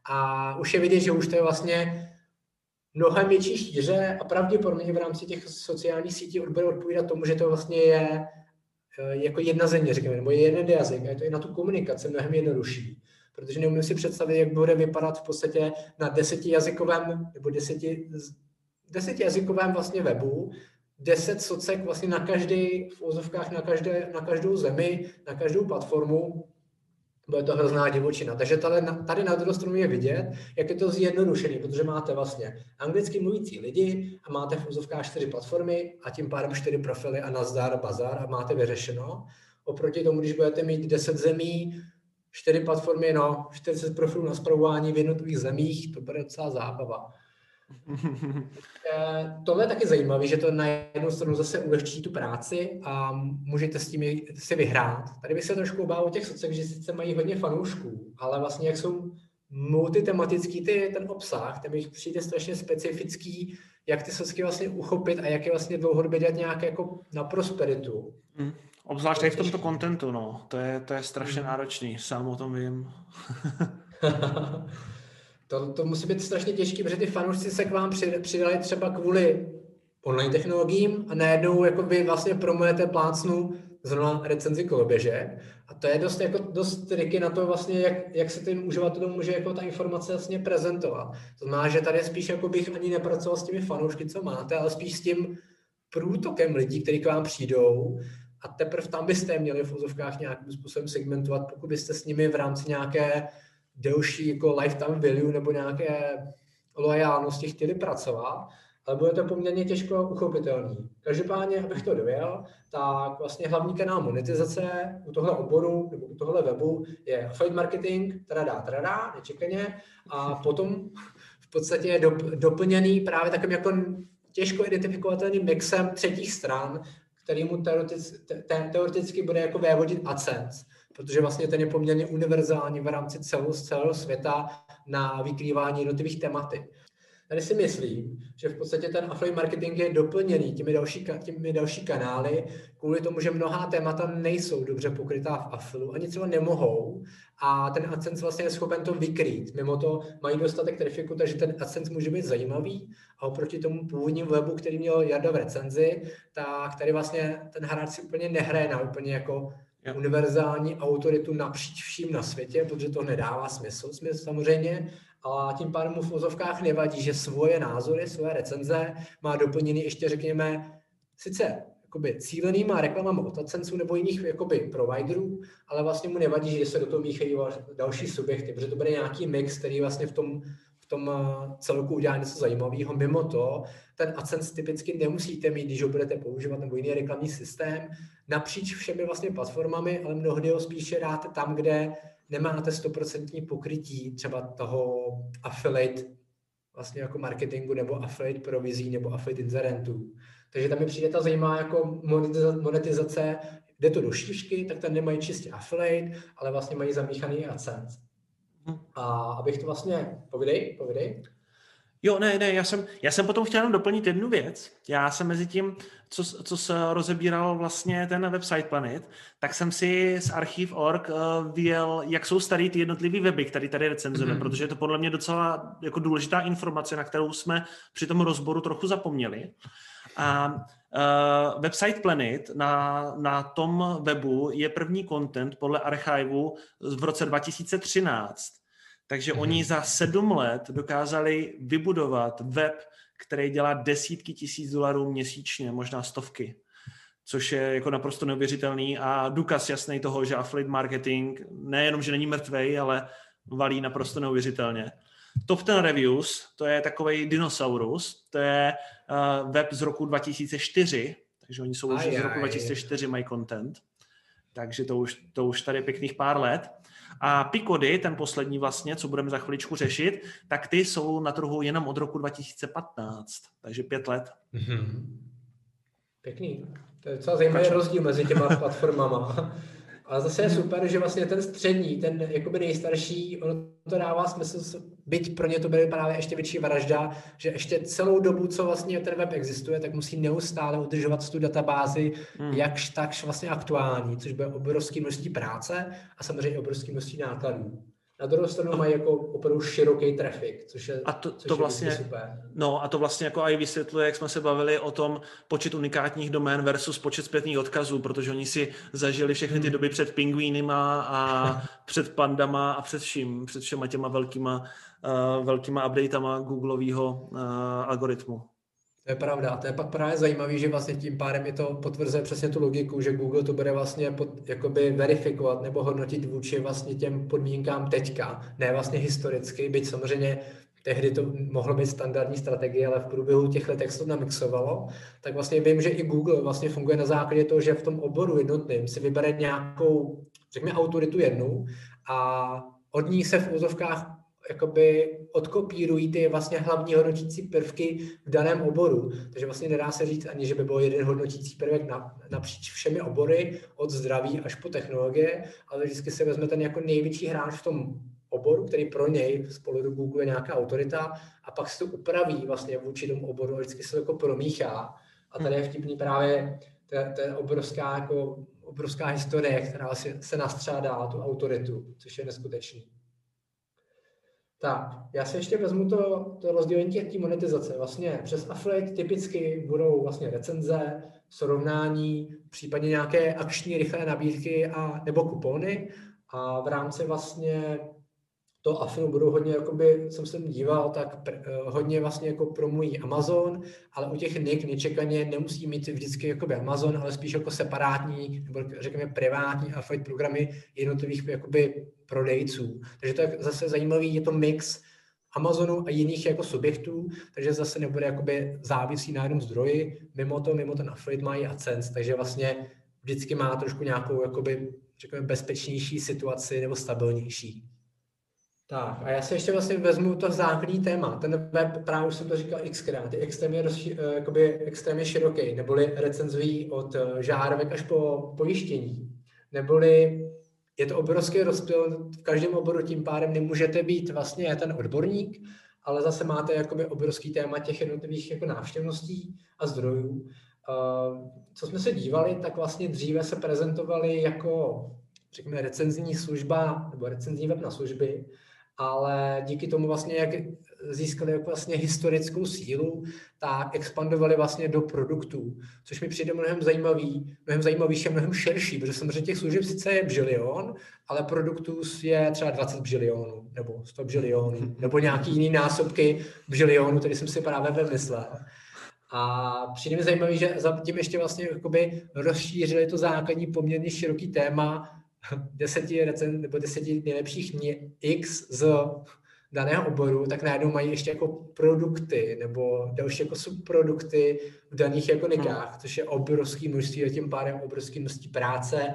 A už je vidět, že už to je vlastně mnohem větší šíře a pravděpodobně v rámci těch sociálních sítí bude odpovídat tomu, že to vlastně je Eh, jako jedna země, řekněme, nebo jeden jazyk, a je to i na tu komunikaci mnohem jednodušší. Protože neumím si představit, jak bude vypadat v podstatě na desetijazykovém nebo deseti, desetijazykovém vlastně webu, deset socek vlastně na každý, v úzovkách na, každé, na každou zemi, na každou platformu. Bude to hrozná divočina. Takže tady, tady na druhou stranu je vidět, jak je to zjednodušený, protože máte vlastně anglicky mluvící lidi a máte v úzovkách čtyři platformy a tím pádem čtyři profily a nazdar, bazar a máte vyřešeno. Oproti tomu, když budete mít 10 zemí, čtyři platformy, no, 40 profilů na zpravování v jednotlivých zemích, to bude docela zábava. Eh, tohle je taky zajímavé, že to na jednu stranu zase ulehčí tu práci a můžete s tím si vyhrát. Tady bych se trošku obával těch socech, že sice mají hodně fanoušků, ale vlastně jak jsou multitematický ty, ten obsah, ten mi přijde strašně specifický, jak ty socky vlastně uchopit a jak je vlastně dlouhodobě dělat nějak jako na prosperitu. Hmm. Obzvlášť i v tomto kontentu, no. To je, to je strašně hmm. náročný, sám o tom vím. To, to musí být strašně těžké, protože ty fanoušci se k vám přidali třeba kvůli online technologiím a najednou jako vy vlastně promujete plácnu zrovna recenzi koloběže a to je dost, jako, dost triky na to vlastně, jak, jak se ten uživatel může jako ta informace vlastně prezentovat. To znamená, že tady spíš jako bych ani nepracoval s těmi fanoušky, co máte, ale spíš s tím průtokem lidí, kteří k vám přijdou a teprve tam byste měli v úzovkách nějakým způsobem segmentovat, pokud byste s nimi v rámci nějaké delší jako lifetime value nebo nějaké loajálnosti chtěli pracovat, ale bude to poměrně těžko uchopitelný. Každopádně, abych to dověl, tak vlastně hlavní kanál monetizace u tohle oboru nebo u tohle webu je affiliate marketing, tradá, tradá, nečekaně, a potom v podstatě je doplněný právě takovým jako těžko identifikovatelným mixem třetích stran, který mu teoreticky, te, teoreticky bude jako vévodit AdSense protože vlastně ten je poměrně univerzální v rámci celého, celého světa na vykrývání jednotlivých tematy. Tady si myslím, že v podstatě ten affiliate marketing je doplněný těmi další, těmi další kanály, kvůli tomu, že mnohá témata nejsou dobře pokrytá v affilu, ani třeba nemohou a ten AdSense vlastně je schopen to vykrýt. Mimo to mají dostatek trafiku, takže ten AdSense může být zajímavý a oproti tomu původním webu, který měl Jarda v recenzi, tak tady vlastně ten hráč si úplně nehraje na úplně jako univerzální autoritu napříč vším na světě, protože to nedává smysl, smysl samozřejmě, a tím pádem mu v vozovkách nevadí, že svoje názory, svoje recenze má doplněny ještě, řekněme, sice jakoby cílenýma reklamama od AdSense nebo jiných jakoby providerů, ale vlastně mu nevadí, že se do toho míchají další subjekty, protože to bude nějaký mix, který vlastně v tom tom eh, celku udělá něco zajímavého. Mimo to, ten AdSense typicky nemusíte mít, když ho budete používat, nebo jiný reklamní systém, napříč všemi vlastně platformami, ale mnohdy ho spíše dáte tam, kde nemáte 100% pokrytí třeba toho affiliate vlastně jako marketingu nebo affiliate provizí nebo affiliate inzerentů. Takže tam mi přijde ta zajímavá jako monetizace, jde to do šířky, tak tam nemají čistě affiliate, ale vlastně mají zamíchaný AdSense. A abych to vlastně, povidej, povidej. Jo, ne, ne, já jsem, já jsem potom chtěl jenom doplnit jednu věc. Já jsem mezi tím, co, co se rozebíral vlastně ten website Planet, tak jsem si z archiv.org eh, vyjel, jak jsou starý ty jednotlivý weby, které tady recenzujeme, mm-hmm. protože je to podle mě docela jako důležitá informace, na kterou jsme při tom rozboru trochu zapomněli. A uh, website Planet na, na tom webu je první content podle archivu v roce 2013 takže mm-hmm. oni za sedm let dokázali vybudovat web, který dělá desítky tisíc dolarů měsíčně, možná stovky, což je jako naprosto neuvěřitelný a důkaz jasný toho, že affiliate marketing nejenom, že není mrtvej, ale valí naprosto neuvěřitelně. Top 10 Reviews, to je takový dinosaurus, to je uh, web z roku 2004, takže oni jsou už z roku 2004, mají content, takže to už, to už tady je pěkných pár let. A Picody, ten poslední vlastně, co budeme za chviličku řešit, tak ty jsou na trhu jenom od roku 2015, takže pět let. Mm-hmm. Pěkný. To je docela zajímavý rozdíl mezi těma platformama. Ale zase je super, že vlastně ten střední, ten jakoby nejstarší, ono to dává smysl, byť pro ně to bude právě ještě větší vražda, že ještě celou dobu, co vlastně ten web existuje, tak musí neustále udržovat tu databázi hmm. jakž takž vlastně aktuální, což bude obrovské množství práce a samozřejmě obrovské množství nákladů. Na druhou stranu mají jako opravdu široký trafik, což je, a to, což to je vlastně, super. No a to vlastně jako i vysvětluje, jak jsme se bavili o tom počet unikátních domén versus počet zpětných odkazů, protože oni si zažili všechny ty hmm. doby před pingvínima a před pandama a před vším, před všema těma velkýma, uh, velkýma updatama Googleového uh, algoritmu. To je pravda. To je pak právě zajímavé, že vlastně tím pádem je to potvrzuje přesně tu logiku, že Google to bude vlastně pod, jakoby verifikovat nebo hodnotit vůči vlastně těm podmínkám teďka, ne vlastně historicky, byť samozřejmě tehdy to mohlo být standardní strategie, ale v průběhu těch let, jak se to namixovalo, tak vlastně vím, že i Google vlastně funguje na základě toho, že v tom oboru jednotným si vybere nějakou, řekněme, autoritu jednu a od ní se v úzovkách jakoby odkopírují ty vlastně hlavní hodnotící prvky v daném oboru. Takže vlastně nedá se říct ani, že by byl jeden hodnotící prvek na, napříč všemi obory, od zdraví až po technologie, ale vždycky se vezme ten jako největší hráč v tom oboru, který pro něj z pohledu Google je nějaká autorita a pak se to upraví vlastně vůči tomu oboru a vždycky se to jako promíchá. A tady je vtipný právě je obrovská, jako, obrovská historie, která se, se nastřádá tu autoritu, což je neskutečný. Tak, já si ještě vezmu to, to rozdělení těch monetizace. Vlastně přes affiliate typicky budou vlastně recenze, srovnání, případně nějaké akční rychlé nabídky a, nebo kupony. A v rámci vlastně to Afinu budou hodně, jakoby, jsem se díval, tak pr, eh, hodně vlastně jako promují Amazon, ale u těch NIC nečekaně nemusí mít vždycky jakoby Amazon, ale spíš jako separátní, nebo řekněme privátní affiliate programy jednotlivých jakoby prodejců. Takže to je zase zajímavý, je to mix Amazonu a jiných jako subjektů, takže zase nebude jakoby závisí na jednom zdroji, mimo to, mimo ten affiliate mají AdSense, takže vlastně vždycky má trošku nějakou jakoby, řekněme, bezpečnější situaci nebo stabilnější. Tak a já si ještě vlastně vezmu to základní téma. Ten web, právě už jsem to říkal xkrát, je extrémně, rozši, eh, jakoby extrémně široký, neboli recenzují od eh, žárovek až po pojištění. Neboli je to obrovský rozptyl, v každém oboru tím pádem nemůžete být vlastně ten odborník, ale zase máte jakoby obrovský téma těch jednotlivých jako návštěvností a zdrojů. Eh, co jsme se dívali, tak vlastně dříve se prezentovali jako řekněme recenzní služba nebo recenzní web na služby, ale díky tomu vlastně, jak získali jako vlastně historickou sílu, tak expandovali vlastně do produktů, což mi přijde mnohem zajímavý, mnohem zajímavější a mnohem širší, protože samozřejmě těch služeb sice je bžilion, ale produktů je třeba 20 bžilionů, nebo 100 bžilionů, nebo nějaký jiný násobky bžilionů, který jsem si právě vymyslel. A přijde mi zajímavý, že za tím ještě vlastně jakoby rozšířili to základní poměrně široký téma deseti recen, nebo deseti nejlepších X z daného oboru, tak najednou mají ještě jako produkty nebo další jako subprodukty v daných jako nikách, hmm. což je obrovský množství a tím pádem obrovský množství práce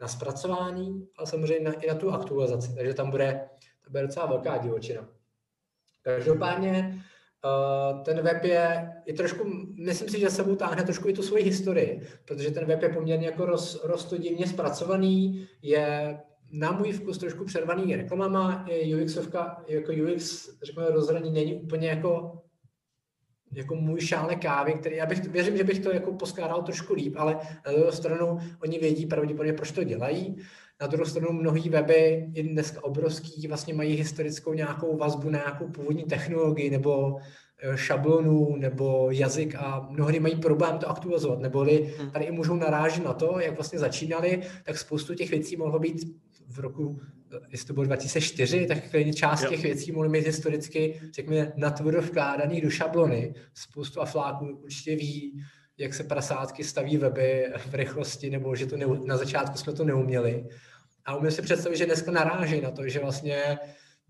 na zpracování, ale samozřejmě na, i na tu aktualizaci. Takže tam bude, to bude docela velká divočina. Každopádně ten web je, je trošku, myslím si, že sebou táhne trošku i tu svoji historii, protože ten web je poměrně jako roz, roztodivně zpracovaný, je na můj vkus trošku přervaný reklamama, UXovka, jako UX, řekněme, rozhraní není úplně jako jako můj šále kávy, který já bych, věřím, že bych to jako poskládal trošku líp, ale na druhou stranu oni vědí pravděpodobně, proč to dělají. Na druhou stranu mnohý weby i dneska obrovský vlastně mají historickou nějakou vazbu na nějakou původní technologii nebo eh, šablonu nebo jazyk a mnohdy mají problém to aktualizovat, neboli hmm. tady i můžou narážet na to, jak vlastně začínali, tak spoustu těch věcí mohlo být v roku, eh, jestli to bylo 2004, tak klidně část jo. těch věcí mohly mít historicky, řekněme, natvrdo vkládaných do šablony. Spoustu afláků určitě ví, jak se prasátky staví weby v rychlosti, nebo že to ne, na začátku jsme to neuměli. A umím si představit, že dneska naráží na to, že vlastně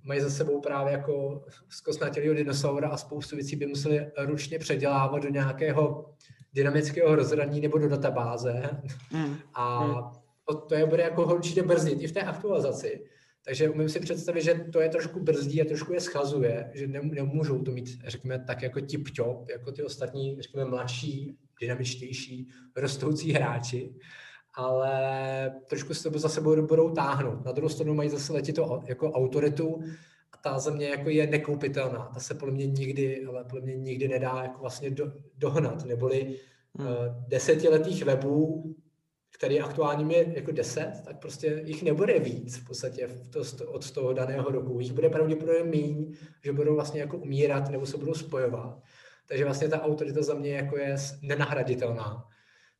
mají za sebou právě jako zkosnatělého dinosaura a spoustu věcí by museli ručně předělávat do nějakého dynamického rozhraní nebo do databáze. Mm. A mm. to je bude jako určitě brzdit i v té aktualizaci. Takže umím si představit, že to je trošku brzdí a trošku je schazuje, že nemůžou to mít, řekněme, tak jako tip jako ty ostatní, řekněme, mladší dynamičtější, rostoucí hráči, ale trošku se to za sebou budou táhnout. Na druhou stranu mají zase letitou jako autoritu a ta země jako je nekoupitelná. Ta se podle mě nikdy, ale podle mě nikdy nedá jako vlastně do, dohnat. Neboli hmm. uh, desetiletých webů, který aktuálně je jako deset, tak prostě jich nebude víc v podstatě v to, od toho daného roku. Jich bude pravděpodobně méně, že budou vlastně jako umírat nebo se budou spojovat. Takže vlastně ta autorita za mě jako je nenahraditelná.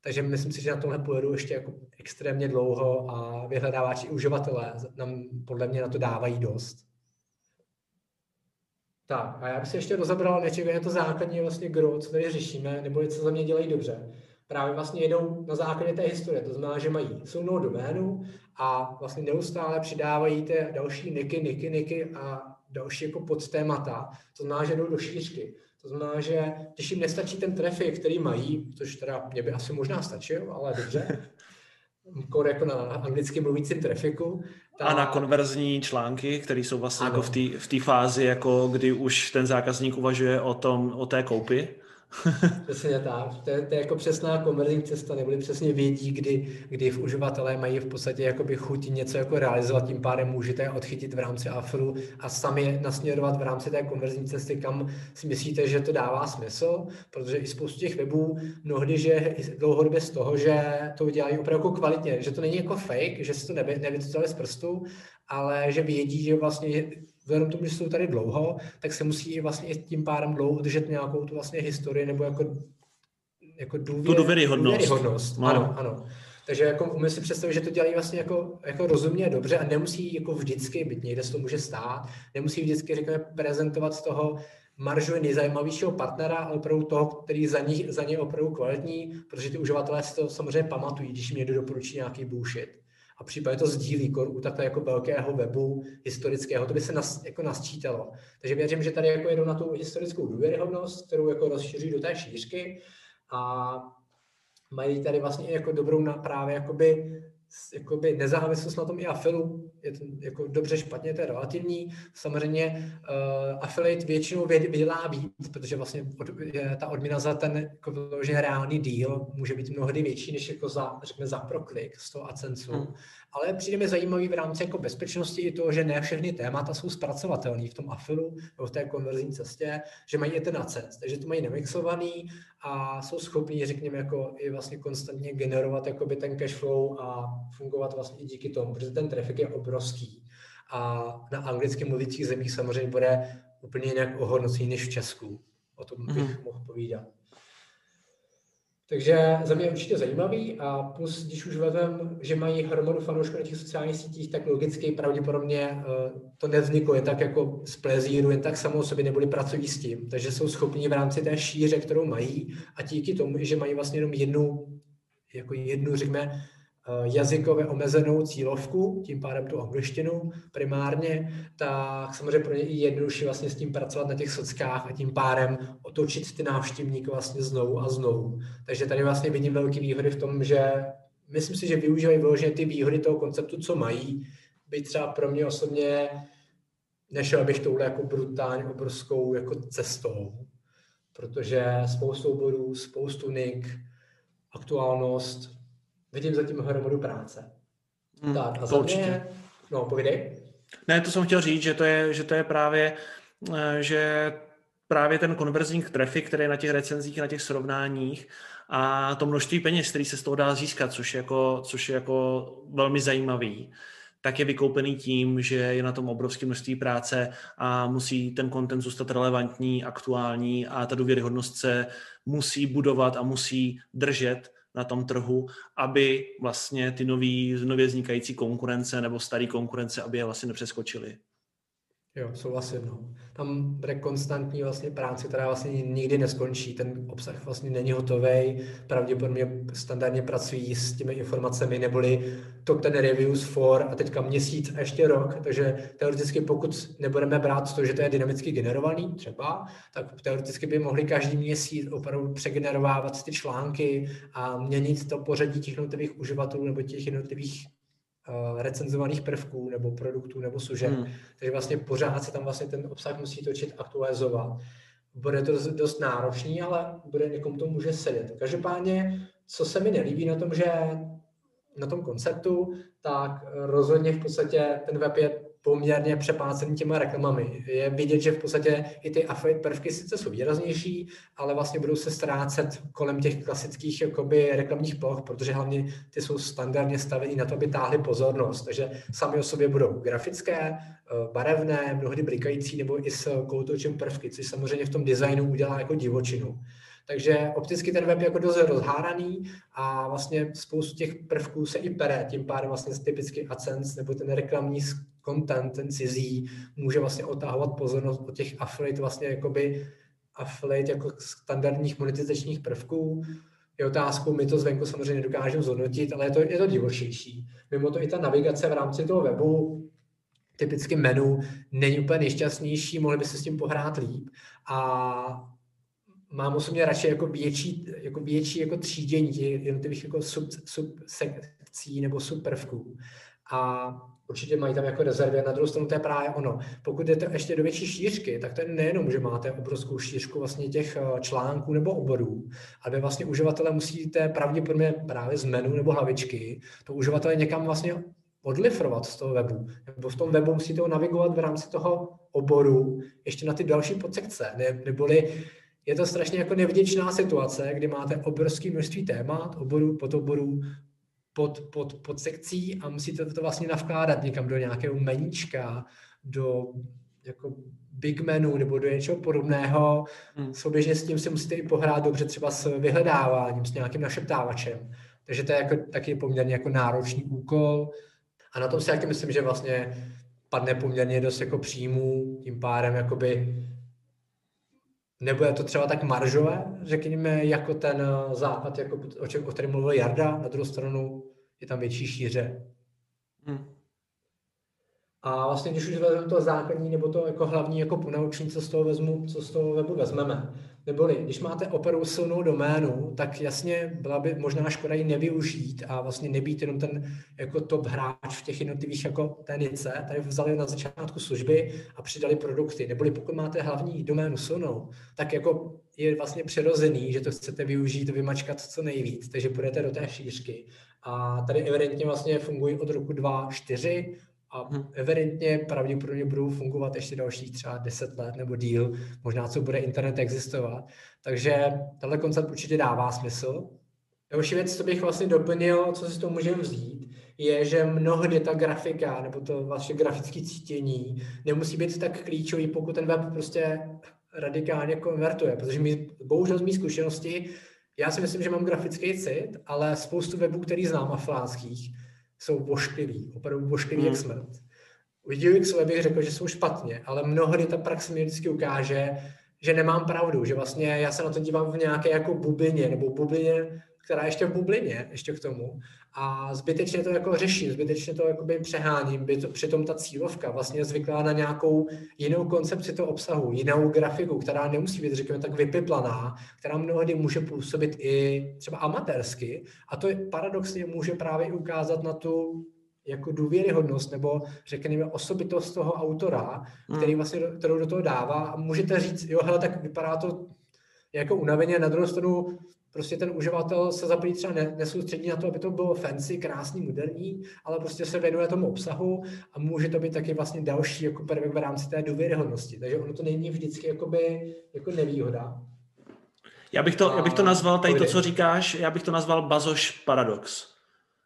Takže myslím si, že na tomhle pojedu ještě jako extrémně dlouho a vyhledávači uživatelé nám podle mě na to dávají dost. Tak a já bych se ještě rozebral, než je to základní vlastně gro, co tady řešíme, nebo co za mě dělají dobře. Právě vlastně jedou na základě té historie, to znamená, že mají silnou doménu a vlastně neustále přidávají ty další niky, niky, niky a další jako podtémata. To znamená, že jdou do šířky. To znamená, že když jim nestačí ten trafik, který mají, což teda mě by asi možná stačil, ale dobře, kor jako na anglicky mluvícím trafiku. Ta... A na konverzní články, které jsou vlastně ano. jako v té v fázi, jako kdy už ten zákazník uvažuje o, tom, o té koupi. Přesně tak. To je, to je jako přesná konverzní cesta, neboli přesně vědí, kdy, kdy v uživatelé mají v podstatě jakoby chuť něco jako realizovat, tím pádem můžete odchytit v rámci AFRu a sami nasměrovat v rámci té konverzní cesty, kam si myslíte, že to dává smysl, protože i spoustu těch webů mnohdy, že dlouhodobě z toho, že to dělají opravdu jako kvalitně, že to není jako fake, že si to neby, z prstu, ale že vědí, že vlastně vzhledem tomu, že jsou tady dlouho, tak se musí i vlastně tím pádem dlouho držet nějakou tu vlastně historii nebo jako, jako důvěr, tu důvěryhodnost. důvěryhodnost. No. Ano, ano. Takže jako umím si představit, že to dělají vlastně jako, jako rozumně dobře a nemusí jako vždycky, byť někde se to může stát, nemusí vždycky, řekněme, prezentovat z toho maržu nejzajímavějšího partnera, ale opravdu toho, který za ní, za ně opravdu kvalitní, protože ty uživatelé si to samozřejmě pamatují, když jim někdo doporučí nějaký bullshit a případně to sdílí u takhle jako velkého webu historického, to by se nas, jako nasčítalo. Takže věřím, že tady jako jedou na tu historickou důvěryhodnost, kterou jako rozšíří do té šířky a mají tady vlastně jako dobrou na právě jakoby jakoby nezávislost na tom i afilu, je to jako dobře, špatně, to je relativní. Samozřejmě uh, affiliate většinou vydělá víc, protože vlastně od, je ta odměna za ten jako vyložený reálný deal může být mnohdy větší, než jako za, řekněme, za proklik z toho AdSense. Hmm. Ale přijde mi zajímavý v rámci jako bezpečnosti i to, že ne všechny témata jsou zpracovatelné v tom afilu nebo v té konverzní cestě, že mají i ten AdSense, takže to mají nemixovaný a jsou schopní, řekněme, jako i vlastně konstantně generovat jakoby ten cash flow a fungovat vlastně i díky tomu, protože ten trafik je obrovský. A na anglicky mluvících zemích samozřejmě bude úplně jinak ohodnocený než v Česku. O tom bych mm-hmm. mohl povídat. Takže za mě je určitě zajímavý a plus, když už vezmeme, že mají hromadu fanoušků na těch sociálních sítích, tak logicky pravděpodobně uh, to nevzniklo jen tak jako z plezíru, jen tak samou sobě neboli pracují s tím. Takže jsou schopni v rámci té šíře, kterou mají a díky tomu, že mají vlastně jenom jednu, jako jednu, řekněme, Eh, jazykově omezenou cílovku, tím pádem tu angličtinu primárně, tak samozřejmě pro ně i jednodušší vlastně s tím pracovat na těch sockách a tím pádem otočit ty návštěvníky vlastně znovu a znovu. Takže tady vlastně vidím velké výhody v tom, že myslím si, že využívají vyloženě ty výhody toho konceptu, co mají, byť třeba pro mě osobně nešel bych touhle jako brutálně obrovskou jako cestou, protože spoustu oborů, spoustu nik, aktuálnost, vidím zatím hromadu práce. Hmm, tak a za mě, no povídej. Ne, to jsem chtěl říct, že to je, že to je právě, eh, že právě ten konverzní trafik, který je na těch recenzích, na těch srovnáních a to množství peněz, který se z toho dá získat, což je jako, což je jako velmi zajímavý, tak je vykoupený tím, že je na tom obrovské množství práce a musí ten content zůstat relevantní, aktuální a ta důvěryhodnost se musí budovat a musí držet na tom trhu, aby vlastně ty nový, nově vznikající konkurence nebo starý konkurence, aby je vlastně nepřeskočili. Jo, souhlasím. No. Tam bude konstantní vlastně práce, která vlastně nikdy neskončí. Ten obsah vlastně není hotový. Pravděpodobně standardně pracují s těmi informacemi, neboli top ten reviews for a teďka měsíc a ještě rok. Takže teoreticky pokud nebudeme brát to, že to je dynamicky generovaný třeba, tak teoreticky by mohli každý měsíc opravdu přegenerovávat ty články a měnit to pořadí těch jednotlivých uživatelů nebo těch jednotlivých recenzovaných prvků nebo produktů nebo služeb. Hmm. Takže vlastně pořád se tam vlastně ten obsah musí točit, aktualizovat. Bude to dost náročný, ale bude někomu to může sedět. Každopádně, co se mi nelíbí na tom, že na tom konceptu, tak rozhodně v podstatě ten web je poměrně přepácený těma reklamami. Je vidět, že v podstatě i ty affiliate prvky sice jsou výraznější, ale vlastně budou se ztrácet kolem těch klasických jakoby, reklamních ploch, protože hlavně ty jsou standardně staveny na to, aby táhly pozornost. Takže sami o sobě budou grafické, eh, barevné, mnohdy blikající nebo i s koutočem prvky, což samozřejmě v tom designu udělá jako divočinu. Takže opticky ten web je jako dost rozháraný a vlastně spoustu těch prvků se i pere, tím pádem vlastně typicky AdSense nebo ten reklamní content, ten cizí, může vlastně otahovat pozornost od těch affiliate vlastně jakoby affiliate jako standardních monetizačních prvků. Je otázkou, my to zvenku samozřejmě nedokážeme zhodnotit, ale je to, je to divočejší. Mimo to i ta navigace v rámci toho webu, typicky menu, není úplně nejšťastnější, mohli by se s tím pohrát líp. A mám osobně radši jako větší, jako větší jako třídění jednotlivých jako sub, subsekcí nebo subprvků. A určitě mají tam jako rezervy. Na druhou stranu to je právě ono. Pokud jdete ještě do větší šířky, tak to je nejenom, že máte obrovskou šířku vlastně těch eh, článků nebo oborů, ale vlastně uživatele musíte pravděpodobně právě z menu nebo hlavičky to uživatele někam vlastně odlifrovat z toho webu. Nebo v tom webu musíte ho navigovat v rámci toho oboru ještě na ty další podsekce. Ne, neboli je to strašně jako nevděčná situace, kdy máte obrovské množství témat, oborů, podoborů, pod, pod, pod sekcí a musíte to vlastně navkládat někam do nějakého meníčka, do jako big menu nebo do něčeho podobného. Hmm. Souběžně s tím si musíte i pohrát dobře třeba s vyhledáváním, s nějakým našeptávačem. Takže to je jako, taky poměrně jako náročný úkol. A na tom si taky myslím, že vlastně padne poměrně dost jako příjmů, tím pádem jakoby Nebude to třeba tak maržové, řekněme, jako ten eh, západ, jako o, čem, o kterém mluvil Jarda, na druhou stranu je tam větší šíře. Hmm. A vlastně, když už vezmeme to základní nebo to jako hlavní jako ponaučení, co z toho vezmu, co z toho webu vezmeme. Neboli, když máte opravdu silnou doménu, tak jasně byla by možná škoda ji nevyužít a vlastně nebýt jenom ten jako top hráč v těch jednotlivých jako ténice. Tady vzali na začátku služby a přidali produkty. Neboli pokud máte hlavní doménu silnou, tak jako je vlastně přirozený, že to chcete využít, vymačkat co nejvíc, takže půjdete do té šířky. A tady evidentně vlastně fungují od roku 2004 a hmm. evidentně pravděpodobně budou fungovat ještě dalších třeba 10 let nebo díl, možná co bude internet existovat. Takže tenhle koncept určitě dává smysl. Další věc, co bych vlastně doplnil, co si z toho můžeme vzít, je, že mnohdy ta grafika nebo to vaše grafické cítění nemusí být tak klíčový, pokud ten web prostě radikálně konvertuje. Protože my, bohužel z mých zkušenosti, já si myslím, že mám grafický cit, ale spoustu webů, který znám aflánských, jsou vošklivý, opravdu vošklivý hmm. jak smrt. U UX bych řekl, že jsou špatně, ale mnohdy ta praxe mi vždycky ukáže, že nemám pravdu, že vlastně já se na to dívám v nějaké jako bublině, nebo bublině, která ještě v bublině, ještě k tomu. A zbytečně to jako řeším, zbytečně to jakoby přeháním, by to, přitom ta cílovka vlastně zvyklá na nějakou jinou koncepci toho obsahu, jinou grafiku, která nemusí být, řekněme, tak vypiplaná, která mnohdy může působit i třeba amatérsky. A to je paradoxně může právě i ukázat na tu jako důvěryhodnost nebo řekněme osobitost toho autora, který hmm. vlastně, kterou do toho dává a můžete říct, jo, hele, tak vypadá to jako unaveně, na druhou stranu prostě ten uživatel se zaprý třeba ne, nesoustředí na to, aby to bylo fancy, krásný, moderní, ale prostě se věnuje tomu obsahu a může to být taky vlastně další jako prvek v rámci té důvěryhodnosti. Takže ono to není vždycky jakoby, jako nevýhoda. Já bych, to, já bych to nazval, tady to, co říkáš, já bych to nazval bazoš paradox.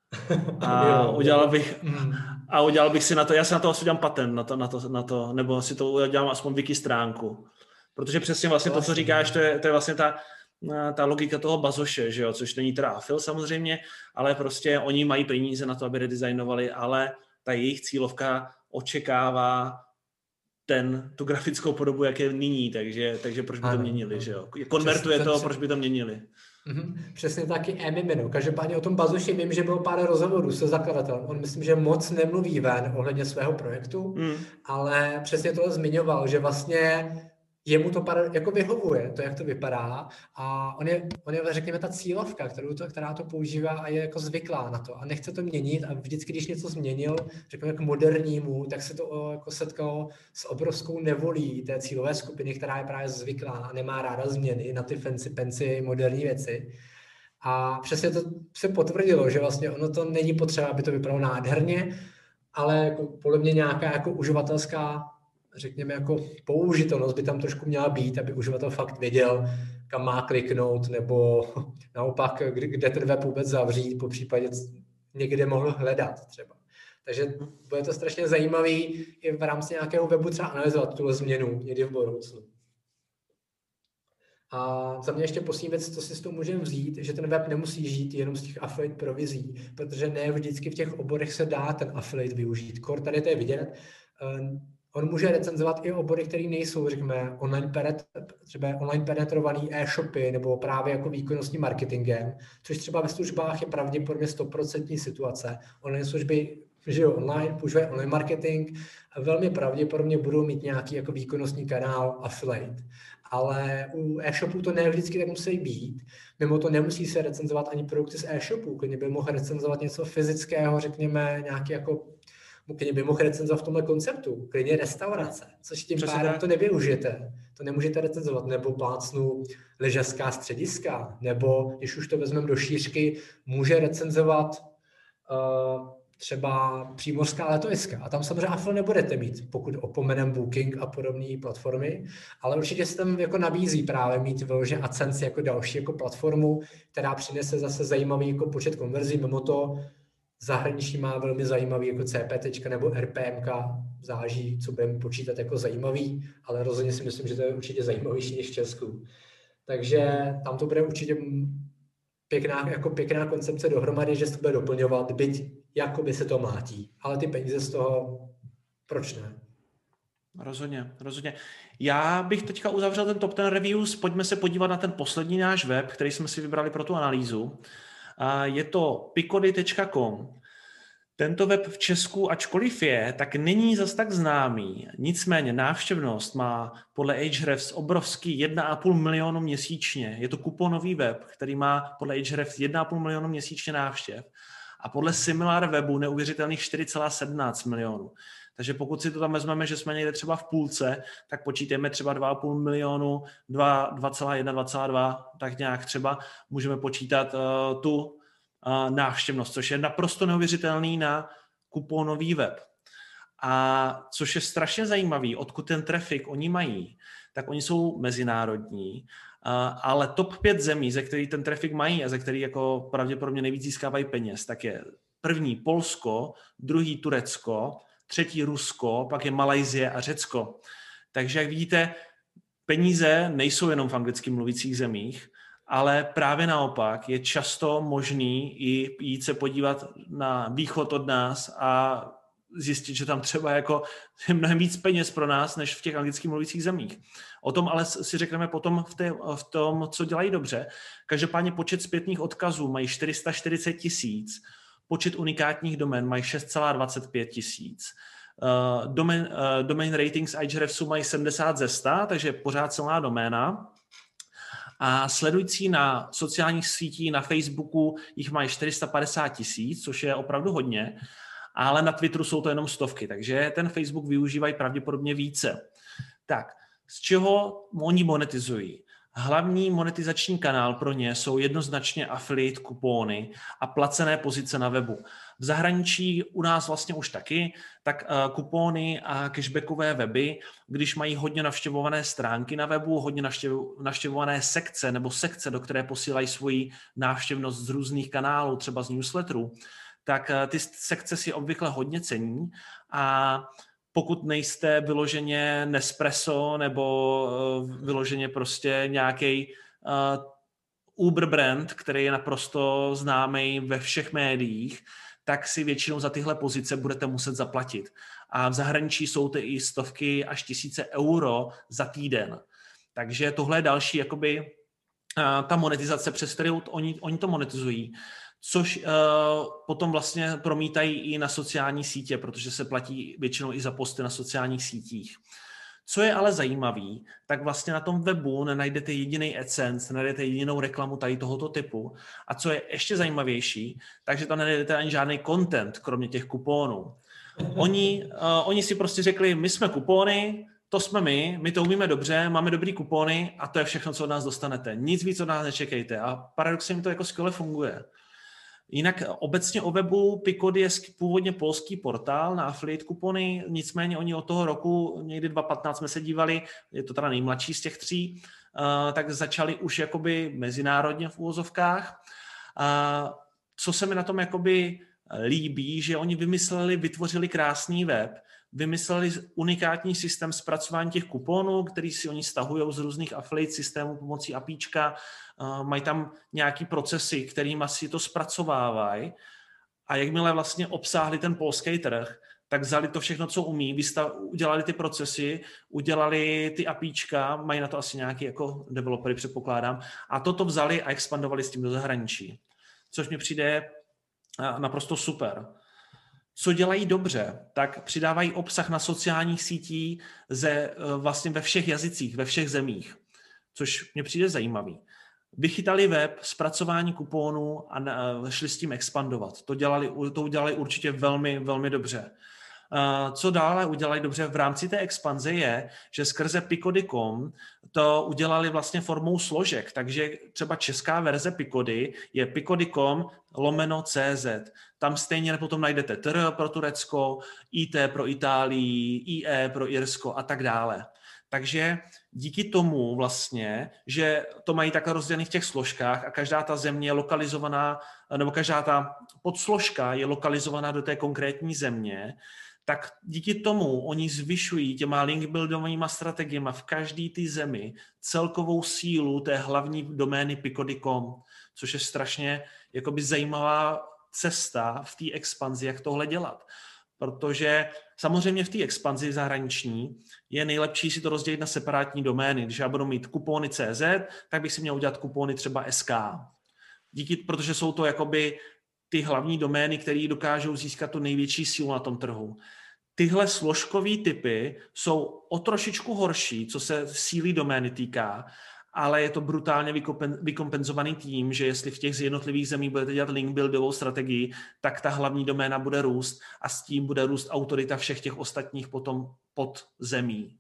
A udělal bych, mm. a udělal bych si na to, já si na to asi udělám patent, na to, na to, na to nebo si to udělám aspoň wiki stránku. Protože přesně vlastně to, co říkáš, to je, to je vlastně ta, ta logika toho bazoše, že jo, což není teda Afil samozřejmě, ale prostě oni mají peníze na to, aby redesignovali, ale ta jejich cílovka očekává ten, tu grafickou podobu, jak je nyní, takže, takže proč by to měnili, že jo? Konvertuje to, proč by to měnili. Mm-hmm. Přesně taky Emimino. Každopádně o tom Bazoši vím, že bylo pár rozhovorů se zakladatelem. On myslím, že moc nemluví ven ohledně svého projektu, mm. ale přesně to zmiňoval, že vlastně jemu to jako vyhovuje, to, jak to vypadá a on je, on je řekněme, ta cílovka, kterou to, která to používá a je jako zvyklá na to a nechce to měnit a vždycky, když něco změnil, řekněme, k modernímu, tak se to jako setkalo s obrovskou nevolí té cílové skupiny, která je právě zvyklá a nemá ráda změny na ty fancy, penci, moderní věci. A přesně to se potvrdilo, že vlastně ono to není potřeba, aby to vypadalo nádherně, ale jako podle mě nějaká jako uživatelská řekněme, jako použitelnost by tam trošku měla být, aby uživatel fakt věděl, kam má kliknout, nebo naopak, kde ten web vůbec zavřít, po případě někde mohl hledat třeba. Takže bude to strašně zajímavý i v rámci nějakého webu třeba analyzovat tu změnu někdy v budoucnu. A za mě ještě poslední věc, co si s toho můžeme vzít, že ten web nemusí žít jenom z těch affiliate provizí, protože ne vždycky v těch oborech se dá ten affiliate využít. Kor tady to je vidět. On může recenzovat i obory, které nejsou, řekněme, online penet, třeba online penetrovaný e-shopy nebo právě jako výkonnostní marketingem, což třeba ve službách je pravděpodobně 100% situace. Online služby žijou online, používají online marketing a velmi pravděpodobně budou mít nějaký jako výkonnostní kanál affiliate ale u e-shopů to ne vždycky tak musí být. Mimo to nemusí se recenzovat ani produkty z e-shopů, klidně by mohl recenzovat něco fyzického, řekněme, nějaký jako klidně by mohl recenzovat v tomhle konceptu, klidně restaurace, což tím Přesně pádem tak. to nevyužijete. To nemůžete recenzovat, nebo plácnu ležaská střediska, nebo když už to vezmeme do šířky, může recenzovat uh, třeba přímořská letoviska. A tam samozřejmě AFL nebudete mít, pokud opomenem Booking a podobné platformy, ale určitě se tam jako nabízí právě mít vyloženě AdSense jako další jako platformu, která přinese zase zajímavý jako počet konverzí. Mimo to zahraničí má velmi zajímavý jako CPT nebo RPMK, záží, co budeme počítat jako zajímavý, ale rozhodně si myslím, že to je určitě zajímavější než v Česku. Takže tam to bude určitě pěkná, jako pěkná koncepce dohromady, že se to bude doplňovat, byť jako by se to mátí. Ale ty peníze z toho, proč ne? Rozhodně, rozhodně. Já bych teďka uzavřel ten top ten reviews, pojďme se podívat na ten poslední náš web, který jsme si vybrali pro tu analýzu. Je to picody.com. Tento web v Česku, ačkoliv je, tak není zas tak známý. Nicméně návštěvnost má podle Ahrefs obrovský 1,5 milionu měsíčně. Je to kuponový web, který má podle Ahrefs 1,5 milionu měsíčně návštěv a podle Similar webu neuvěřitelných 4,17 milionů. Takže pokud si to tam vezmeme, že jsme někde třeba v půlce, tak počítáme třeba 2,5 milionu, 2,1, 2,2, tak nějak třeba můžeme počítat uh, tu uh, návštěvnost, což je naprosto neuvěřitelný na kuponový web. A což je strašně zajímavý, odkud ten trafik oni mají, tak oni jsou mezinárodní ale top 5 zemí, ze kterých ten trafik mají a ze kterých jako pravděpodobně nejvíc získávají peněz, tak je první Polsko, druhý Turecko, třetí Rusko, pak je Malajzie a Řecko. Takže jak vidíte, peníze nejsou jenom v anglicky mluvících zemích, ale právě naopak je často možný i jít se podívat na východ od nás a zjistit, že tam třeba jako je mnohem víc peněz pro nás, než v těch anglicky mluvících zemích. O tom ale si řekneme potom v, té, v tom, co dělají dobře. Každopádně počet zpětných odkazů mají 440 tisíc, počet unikátních domén mají 6,25 tisíc. Uh, domain, uh, domain ratings Ahrefsu mají 70 ze 100, takže pořád celá doména. A sledující na sociálních sítích, na Facebooku, jich mají 450 tisíc, což je opravdu hodně ale na Twitteru jsou to jenom stovky, takže ten Facebook využívají pravděpodobně více. Tak, z čeho oni monetizují? Hlavní monetizační kanál pro ně jsou jednoznačně affiliate kupóny a placené pozice na webu. V zahraničí u nás vlastně už taky, tak eh, kupóny a cashbackové weby, když mají hodně navštěvované stránky na webu, hodně navštěvované sekce nebo sekce, do které posílají svoji návštěvnost z různých kanálů, třeba z newsletterů, tak eh, ty sekce si obvykle hodně cení a pokud nejste vyloženě Nespresso nebo eh, vyloženě prostě nějaký uh, Uber brand, který je naprosto známý ve všech médiích, tak si většinou za tyhle pozice budete muset zaplatit. A v zahraničí jsou to i stovky až tisíce euro za týden. Takže tohle je další, jakoby, uh, ta monetizace, přes kterou oni, oni to monetizují což uh, potom vlastně promítají i na sociální sítě, protože se platí většinou i za posty na sociálních sítích. Co je ale zajímavý, tak vlastně na tom webu nenajdete jediný AdSense, nenajdete jedinou reklamu tady tohoto typu. A co je ještě zajímavější, takže tam nenajdete ani žádný content, kromě těch kupónů. Oni, uh, oni si prostě řekli, my jsme kupóny, to jsme my, my to umíme dobře, máme dobrý kupóny a to je všechno, co od nás dostanete. Nic víc od nás nečekejte. A paradoxně to jako skvěle funguje. Jinak obecně o webu Picod je původně polský portál na affiliate kupony, nicméně oni od toho roku, někdy 2015 jsme se dívali, je to teda nejmladší z těch tří, uh, tak začali už jakoby mezinárodně v úvozovkách. Uh, co se mi na tom jakoby líbí, že oni vymysleli, vytvořili krásný web, vymysleli unikátní systém zpracování těch kuponů, který si oni stahují z různých affiliate systémů pomocí APIčka, mají tam nějaký procesy, kterým asi to zpracovávají a jakmile vlastně obsáhli ten polský trh, tak vzali to všechno, co umí, vystav, udělali ty procesy, udělali ty APIčka, mají na to asi nějaký jako developery, předpokládám, a toto vzali a expandovali s tím do zahraničí. Což mi přijde naprosto super. Co dělají dobře, tak přidávají obsah na sociálních sítích ze, e, vlastně ve všech jazycích, ve všech zemích, což mě přijde zajímavý. Vychytali web, zpracování kupónů a šli s tím expandovat. To, dělali, to udělali určitě velmi, velmi dobře. Co dále udělali dobře v rámci té expanze je, že skrze Picody.com to udělali vlastně formou složek, takže třeba česká verze Picody je Picody.com lomeno CZ. Tam stejně potom najdete TR pro Turecko, IT pro Itálii, IE pro Irsko a tak dále. Takže díky tomu vlastně, že to mají takhle rozdělené v těch složkách a každá ta země je lokalizovaná, nebo každá ta podsložka je lokalizovaná do té konkrétní země, tak díky tomu oni zvyšují těma link buildovými strategiemi v každé té zemi celkovou sílu té hlavní domény Picody.com, což je strašně jakoby zajímavá cesta v té expanzi, jak tohle dělat. Protože samozřejmě v té expanzi zahraniční je nejlepší si to rozdělit na separátní domény. Když já budu mít kupony CZ, tak bych si měl udělat kupony třeba SK. Díky, protože jsou to jakoby ty hlavní domény, které dokážou získat tu největší sílu na tom trhu. Tyhle složkové typy jsou o trošičku horší, co se síly domény týká, ale je to brutálně vykompenzovaný tím, že jestli v těch jednotlivých zemích budete dělat link buildovou strategii, tak ta hlavní doména bude růst a s tím bude růst autorita všech těch ostatních potom pod zemí.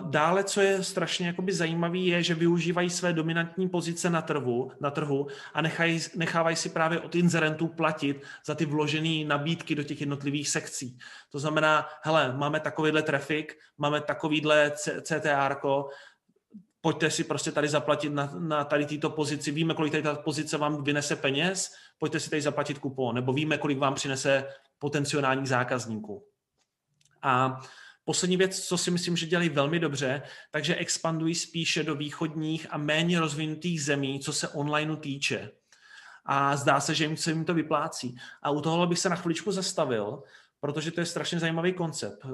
Dále, co je strašně jakoby zajímavé, je, že využívají své dominantní pozice na trhu, na trhu a nechají, nechávají si právě od inzerentů platit za ty vložené nabídky do těch jednotlivých sekcí. To znamená, hele, máme takovýhle trafik, máme takovýhle CTR, pojďte si prostě tady zaplatit na, na tady této pozici, víme, kolik tady ta pozice vám vynese peněz, pojďte si tady zaplatit kupon, nebo víme, kolik vám přinese potenciálních zákazníků. A Poslední věc, co si myslím, že dělají velmi dobře, takže expandují spíše do východních a méně rozvinutých zemí, co se online týče. A zdá se, že jim se jim to vyplácí. A u tohohle bych se na chviličku zastavil, protože to je strašně zajímavý koncept. Eh,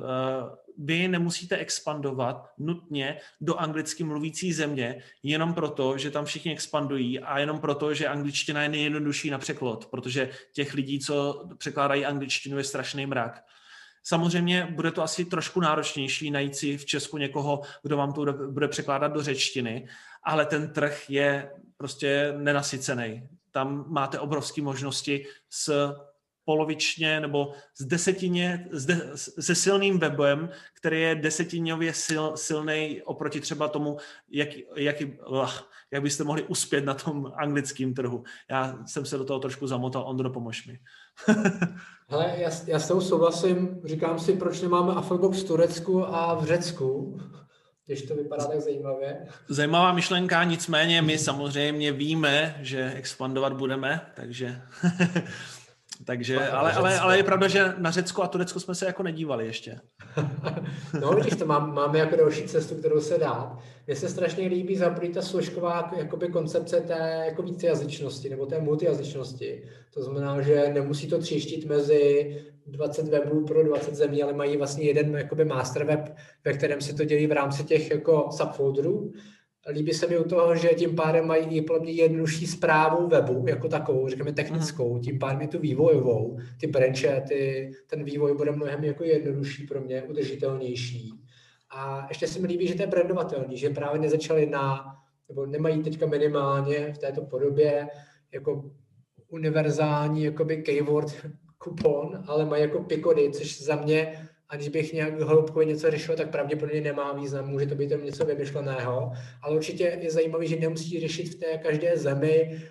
vy nemusíte expandovat nutně do anglicky mluvící země jenom proto, že tam všichni expandují a jenom proto, že angličtina je nejjednodušší na překlad, protože těch lidí, co překládají angličtinu, je strašný mrak. Samozřejmě bude to asi trošku náročnější najít si v Česku někoho, kdo vám to bude překládat do řečtiny, ale ten trh je prostě nenasycený. Tam máte obrovské možnosti s polovičně nebo z desetině, s de, se silným webem, který je desetinově sil, silný oproti třeba tomu, jak, jak, jak byste mohli uspět na tom anglickém trhu. Já jsem se do toho trošku zamotal, Ondro, pomož mi. Hele, já, já s tou souhlasím, říkám si, proč nemáme Afflebox v Turecku a v Řecku, když to vypadá tak zajímavě. Zajímavá myšlenka, nicméně my samozřejmě víme, že expandovat budeme, takže Takže, ale, ale, ale je pravda, že na Řecko a Turecko jsme se jako nedívali ještě. no, když to mám, máme jako další cestu, kterou se dá. Mně se strašně líbí zaprý ta složková jakoby koncepce té jako vícejazyčnosti nebo té multijazyčnosti. To znamená, že nemusí to třištit mezi 20 webů pro 20 zemí, ale mají vlastně jeden jakoby master web, ve kterém si to dělí v rámci těch jako subfolderů Líbí se mi u toho, že tím pádem mají i plně jednodušší zprávu webu jako takovou, řekněme technickou, tím pádem i tu vývojovou, ty branche, ty, ten vývoj bude mnohem jako jednodušší pro mě, udržitelnější. A ještě se mi líbí, že to je brandovatelný, že právě nezačali na, nebo nemají teďka minimálně v této podobě jako univerzální jakoby keyword kupon, ale mají jako pikody, což za mě a když bych nějak hloubkově něco řešil, tak pravděpodobně nemá význam, může to být něco vymyšleného, ale určitě je zajímavé, že nemusí řešit v té každé zemi,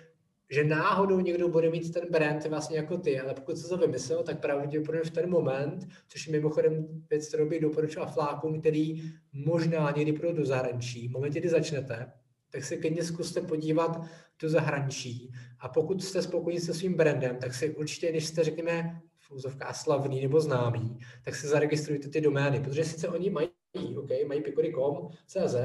že náhodou někdo bude mít ten brand vlastně jako ty, ale pokud se to vymyslel, tak pravděpodobně v ten moment, což je mimochodem věc, kterou bych doporučil flákům, který možná někdy půjdou do zahraničí. V momentě, kdy začnete, tak se klidně zkuste podívat do zahraničí. A pokud jste spokojení se svým brandem, tak si určitě, když jste, řekněme, v slavný nebo známý, tak si zaregistrujte ty domény, protože sice oni mají OK, mají pikory.com, CZ,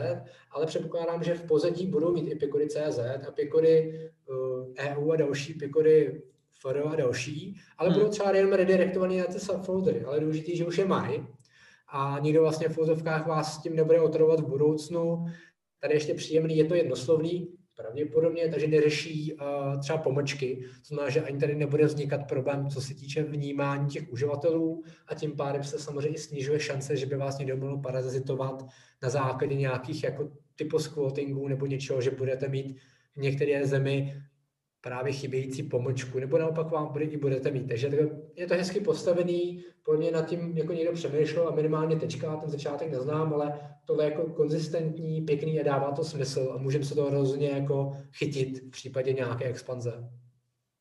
ale předpokládám, že v pozadí budou mít i pikory CZ a pikory uh, EU a další pikory FR a další, ale hmm. budou třeba jenom redirektovaný na ty subfoldery, ale důležitý, že už je mají a nikdo vlastně v fotovkách vás s tím nebude otravovat v budoucnu. Tady ještě příjemný, je to jednoslovný, pravděpodobně, takže neřeší uh, třeba pomlčky, to znamená, že ani tady nebude vznikat problém, co se týče vnímání těch uživatelů a tím pádem se samozřejmě i snižuje šance, že by vás někdo mohl parazitovat na základě nějakých jako typu squattingů nebo něčeho, že budete mít v některé zemi právě chybějící pomlčku, nebo naopak vám bude, i budete mít. Takže je to hezky postavený, pro mě nad tím jako někdo přemýšlel a minimálně teďka, ten začátek neznám, ale tohle je jako konzistentní, pěkný a dává to smysl a můžeme se to hrozně jako chytit v případě nějaké expanze.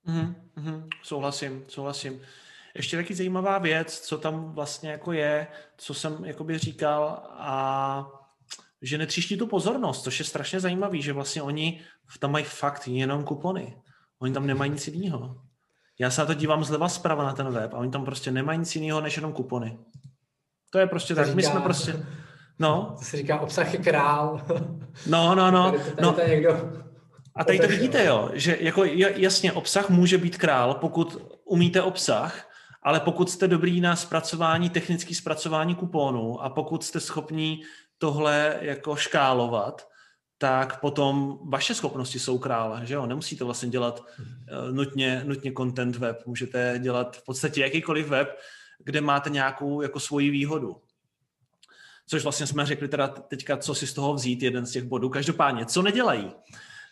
Mm, mm, souhlasím, souhlasím. Ještě taky zajímavá věc, co tam vlastně jako je, co jsem jakoby říkal a že netříští tu pozornost, což je strašně zajímavý, že vlastně oni tam mají fakt jenom kupony. Oni tam nemají nic jiného. Já se na to dívám zleva zprava na ten web a oni tam prostě nemají nic jiného než jenom kupony. To je prostě to tak. Říká, My jsme prostě... No. To se říká, obsah je král. No, no, no. Tady, tady no. Tady někdo a tady to vidíte, jo, že jako jasně obsah může být král, pokud umíte obsah, ale pokud jste dobrý na zpracování, technické zpracování kuponů a pokud jste schopní tohle jako škálovat, tak potom vaše schopnosti jsou krále, že jo? Nemusíte vlastně dělat uh, nutně, nutně content web, můžete dělat v podstatě jakýkoliv web, kde máte nějakou jako svoji výhodu. Což vlastně jsme řekli teda teďka, co si z toho vzít, jeden z těch bodů. Každopádně, co nedělají?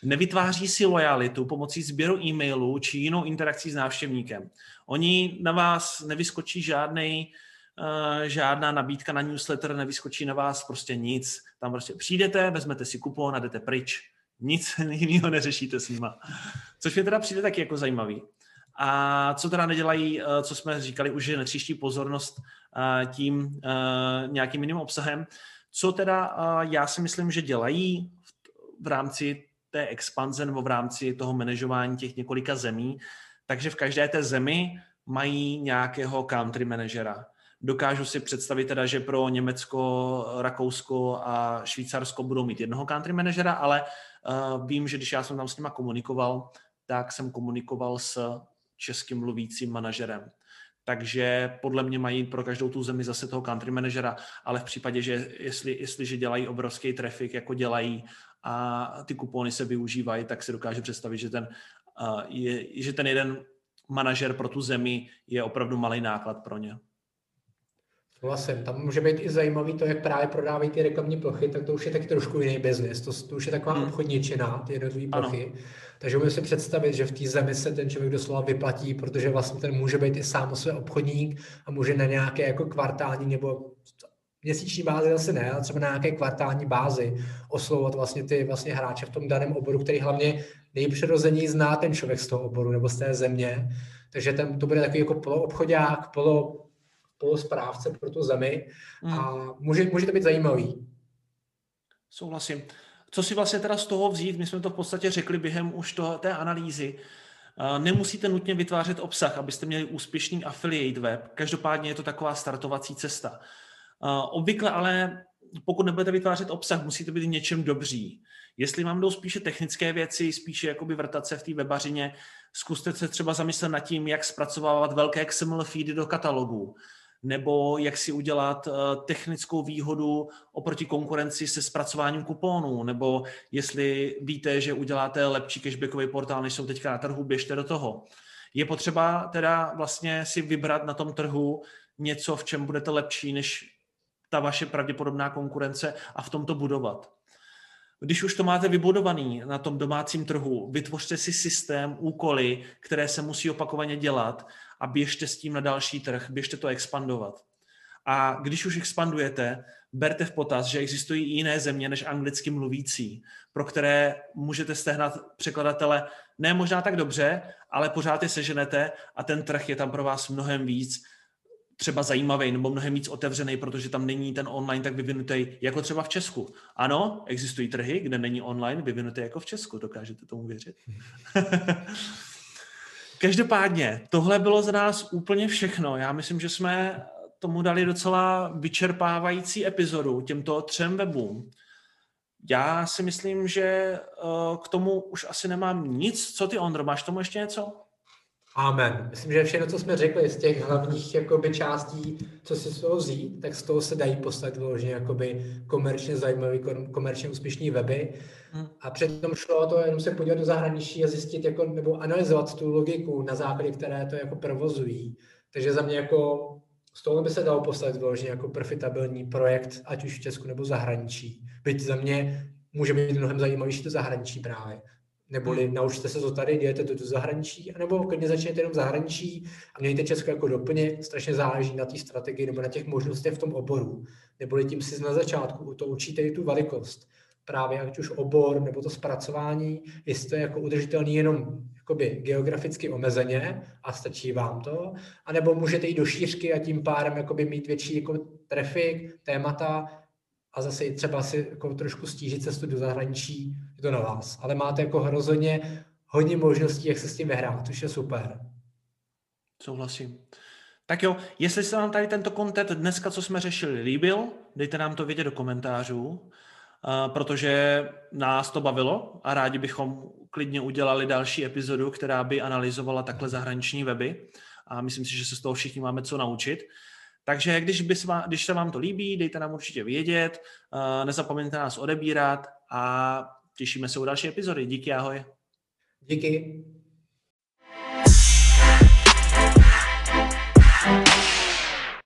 Nevytváří si lojalitu pomocí sběru e-mailů či jinou interakcí s návštěvníkem. Oni na vás nevyskočí žádný Eh, žádná nabídka na newsletter, nevyskočí na vás prostě nic. Tam prostě přijdete, vezmete si kupon a jdete pryč. Nic jiného neřešíte s nima. Což mě teda přijde taky jako zajímavý. A co teda nedělají, eh, co jsme říkali už, že netříští pozornost eh, tím nějakým jiným obsahem. Co teda já si myslím, že dělají v rámci té expanze nebo v rámci toho manažování těch několika zemí, takže v každé té zemi mají nějakého country managera. Dokážu si představit teda, že pro Německo, Rakousko a Švýcarsko budou mít jednoho country manažera, ale uh, vím, že když já jsem tam s nima komunikoval, tak jsem komunikoval s českým mluvícím manažerem. Takže podle mě mají pro každou tu zemi zase toho country manažera, ale v případě, že jestli, jestliže dělají obrovský trafik, jako dělají a ty kupony se využívají, tak si dokážu představit, že ten, uh, je, že ten jeden manažer pro tu zemi je opravdu malý náklad pro ně. Souhlasím. Tam může být i zajímavý to, jak právě prodávají ty reklamní plochy, tak to už je taky trošku jiný biznis. To, to už je taková hmm. obchodní čina, ty jednotlivé plochy. Takže můžu si představit, že v té zemi se ten člověk doslova vyplatí, protože vlastně ten může být i sám o své obchodník a může na nějaké jako kvartální nebo měsíční bázi asi ne, ale třeba na nějaké kvartální bázi oslovovat vlastně ty vlastně hráče v tom daném oboru, který hlavně nejpřirození zná ten člověk z toho oboru nebo z té země. Takže ten, to bude takový jako poloobchodák, polo polosprávce pro tu zemi hmm. a může, může to být zajímavý. Souhlasím. Co si vlastně teda z toho vzít? My jsme to v podstatě řekli během už toho, té analýzy. Nemusíte nutně vytvářet obsah, abyste měli úspěšný affiliate web. Každopádně je to taková startovací cesta. Obvykle ale, pokud nebudete vytvářet obsah, musíte být něčem dobří. Jestli vám jdou spíše technické věci, spíše jakoby vrtat se v té webařině, zkuste se třeba zamyslet nad tím, jak zpracovávat velké XML feedy do katalogů nebo jak si udělat eh, technickou výhodu oproti konkurenci se zpracováním kuponů, nebo jestli víte, že uděláte lepší cashbackový portál, než jsou teďka na trhu, běžte do toho. Je potřeba teda vlastně si vybrat na tom trhu něco, v čem budete lepší než ta vaše pravděpodobná konkurence a v tom to budovat. Když už to máte vybudovaný na tom domácím trhu, vytvořte si systém, úkoly, které se musí opakovaně dělat a běžte s tím na další trh, běžte to expandovat. A když už expandujete, berte v potaz, že existují i jiné země než anglicky mluvící, pro které můžete stehnat překladatele ne možná tak dobře, ale pořád je seženete a ten trh je tam pro vás mnohem víc třeba zajímavý nebo mnohem víc otevřený, protože tam není ten online tak vyvinutý jako třeba v Česku. Ano, existují trhy, kde není online vyvinutý jako v Česku, dokážete tomu věřit? Každopádně, tohle bylo za nás úplně všechno. Já myslím, že jsme tomu dali docela vyčerpávající epizodu těmto třem webům. Já si myslím, že eh, k tomu už asi nemám nic. Co ty, Ondro, máš tomu ještě něco? Amen. Myslím, že všechno, co jsme řekli z těch hlavních jakoby, částí, co si z toho vzít, tak z toho se dají postavit vyloženě jakoby komerčně zajímavý, komerčně úspěšný weby. Hmm. A přitom šlo o to jenom se podívat do zahraničí a zjistit, jako, nebo analyzovat tu logiku, na základě které to jako provozují. Takže za mě jako z toho by se dalo postavit vyloženě jako profitabilní projekt, ať už v Česku nebo v zahraničí. Byť za mě může být mnohem zajímavější to zahraničí právě. Neboli hmm. naučte se to tady, dějete to do zahraničí, nebo klidně začněte jenom zahraničí a mějte Česko jako doplněk, strašně záleží na té strategii nebo na těch možnostech v tom oboru. Neboli tím si na začátku to učíte i tu velikost. Právě ať už obor nebo to zpracování, jestli to je jako udržitelný jenom jakoby geograficky omezeně a stačí vám to, anebo můžete jít do šířky a tím pádem jakoby mít větší jako trafik, témata a zase třeba si jako trošku stížit cestu do zahraničí, je to na vás. Ale máte jako hrozně hodně možností, jak se s tím vyhrát, což je super. Souhlasím. Tak jo, jestli se vám tady tento kontent dneska, co jsme řešili, líbil, dejte nám to vědět do komentářů, protože nás to bavilo a rádi bychom klidně udělali další epizodu, která by analyzovala takhle zahraniční weby a myslím si, že se z toho všichni máme co naučit. Takže když, by se vám, když se vám to líbí, dejte nám určitě vědět, nezapomeňte nás odebírat a těšíme se u další epizody. Díky, ahoj. Díky.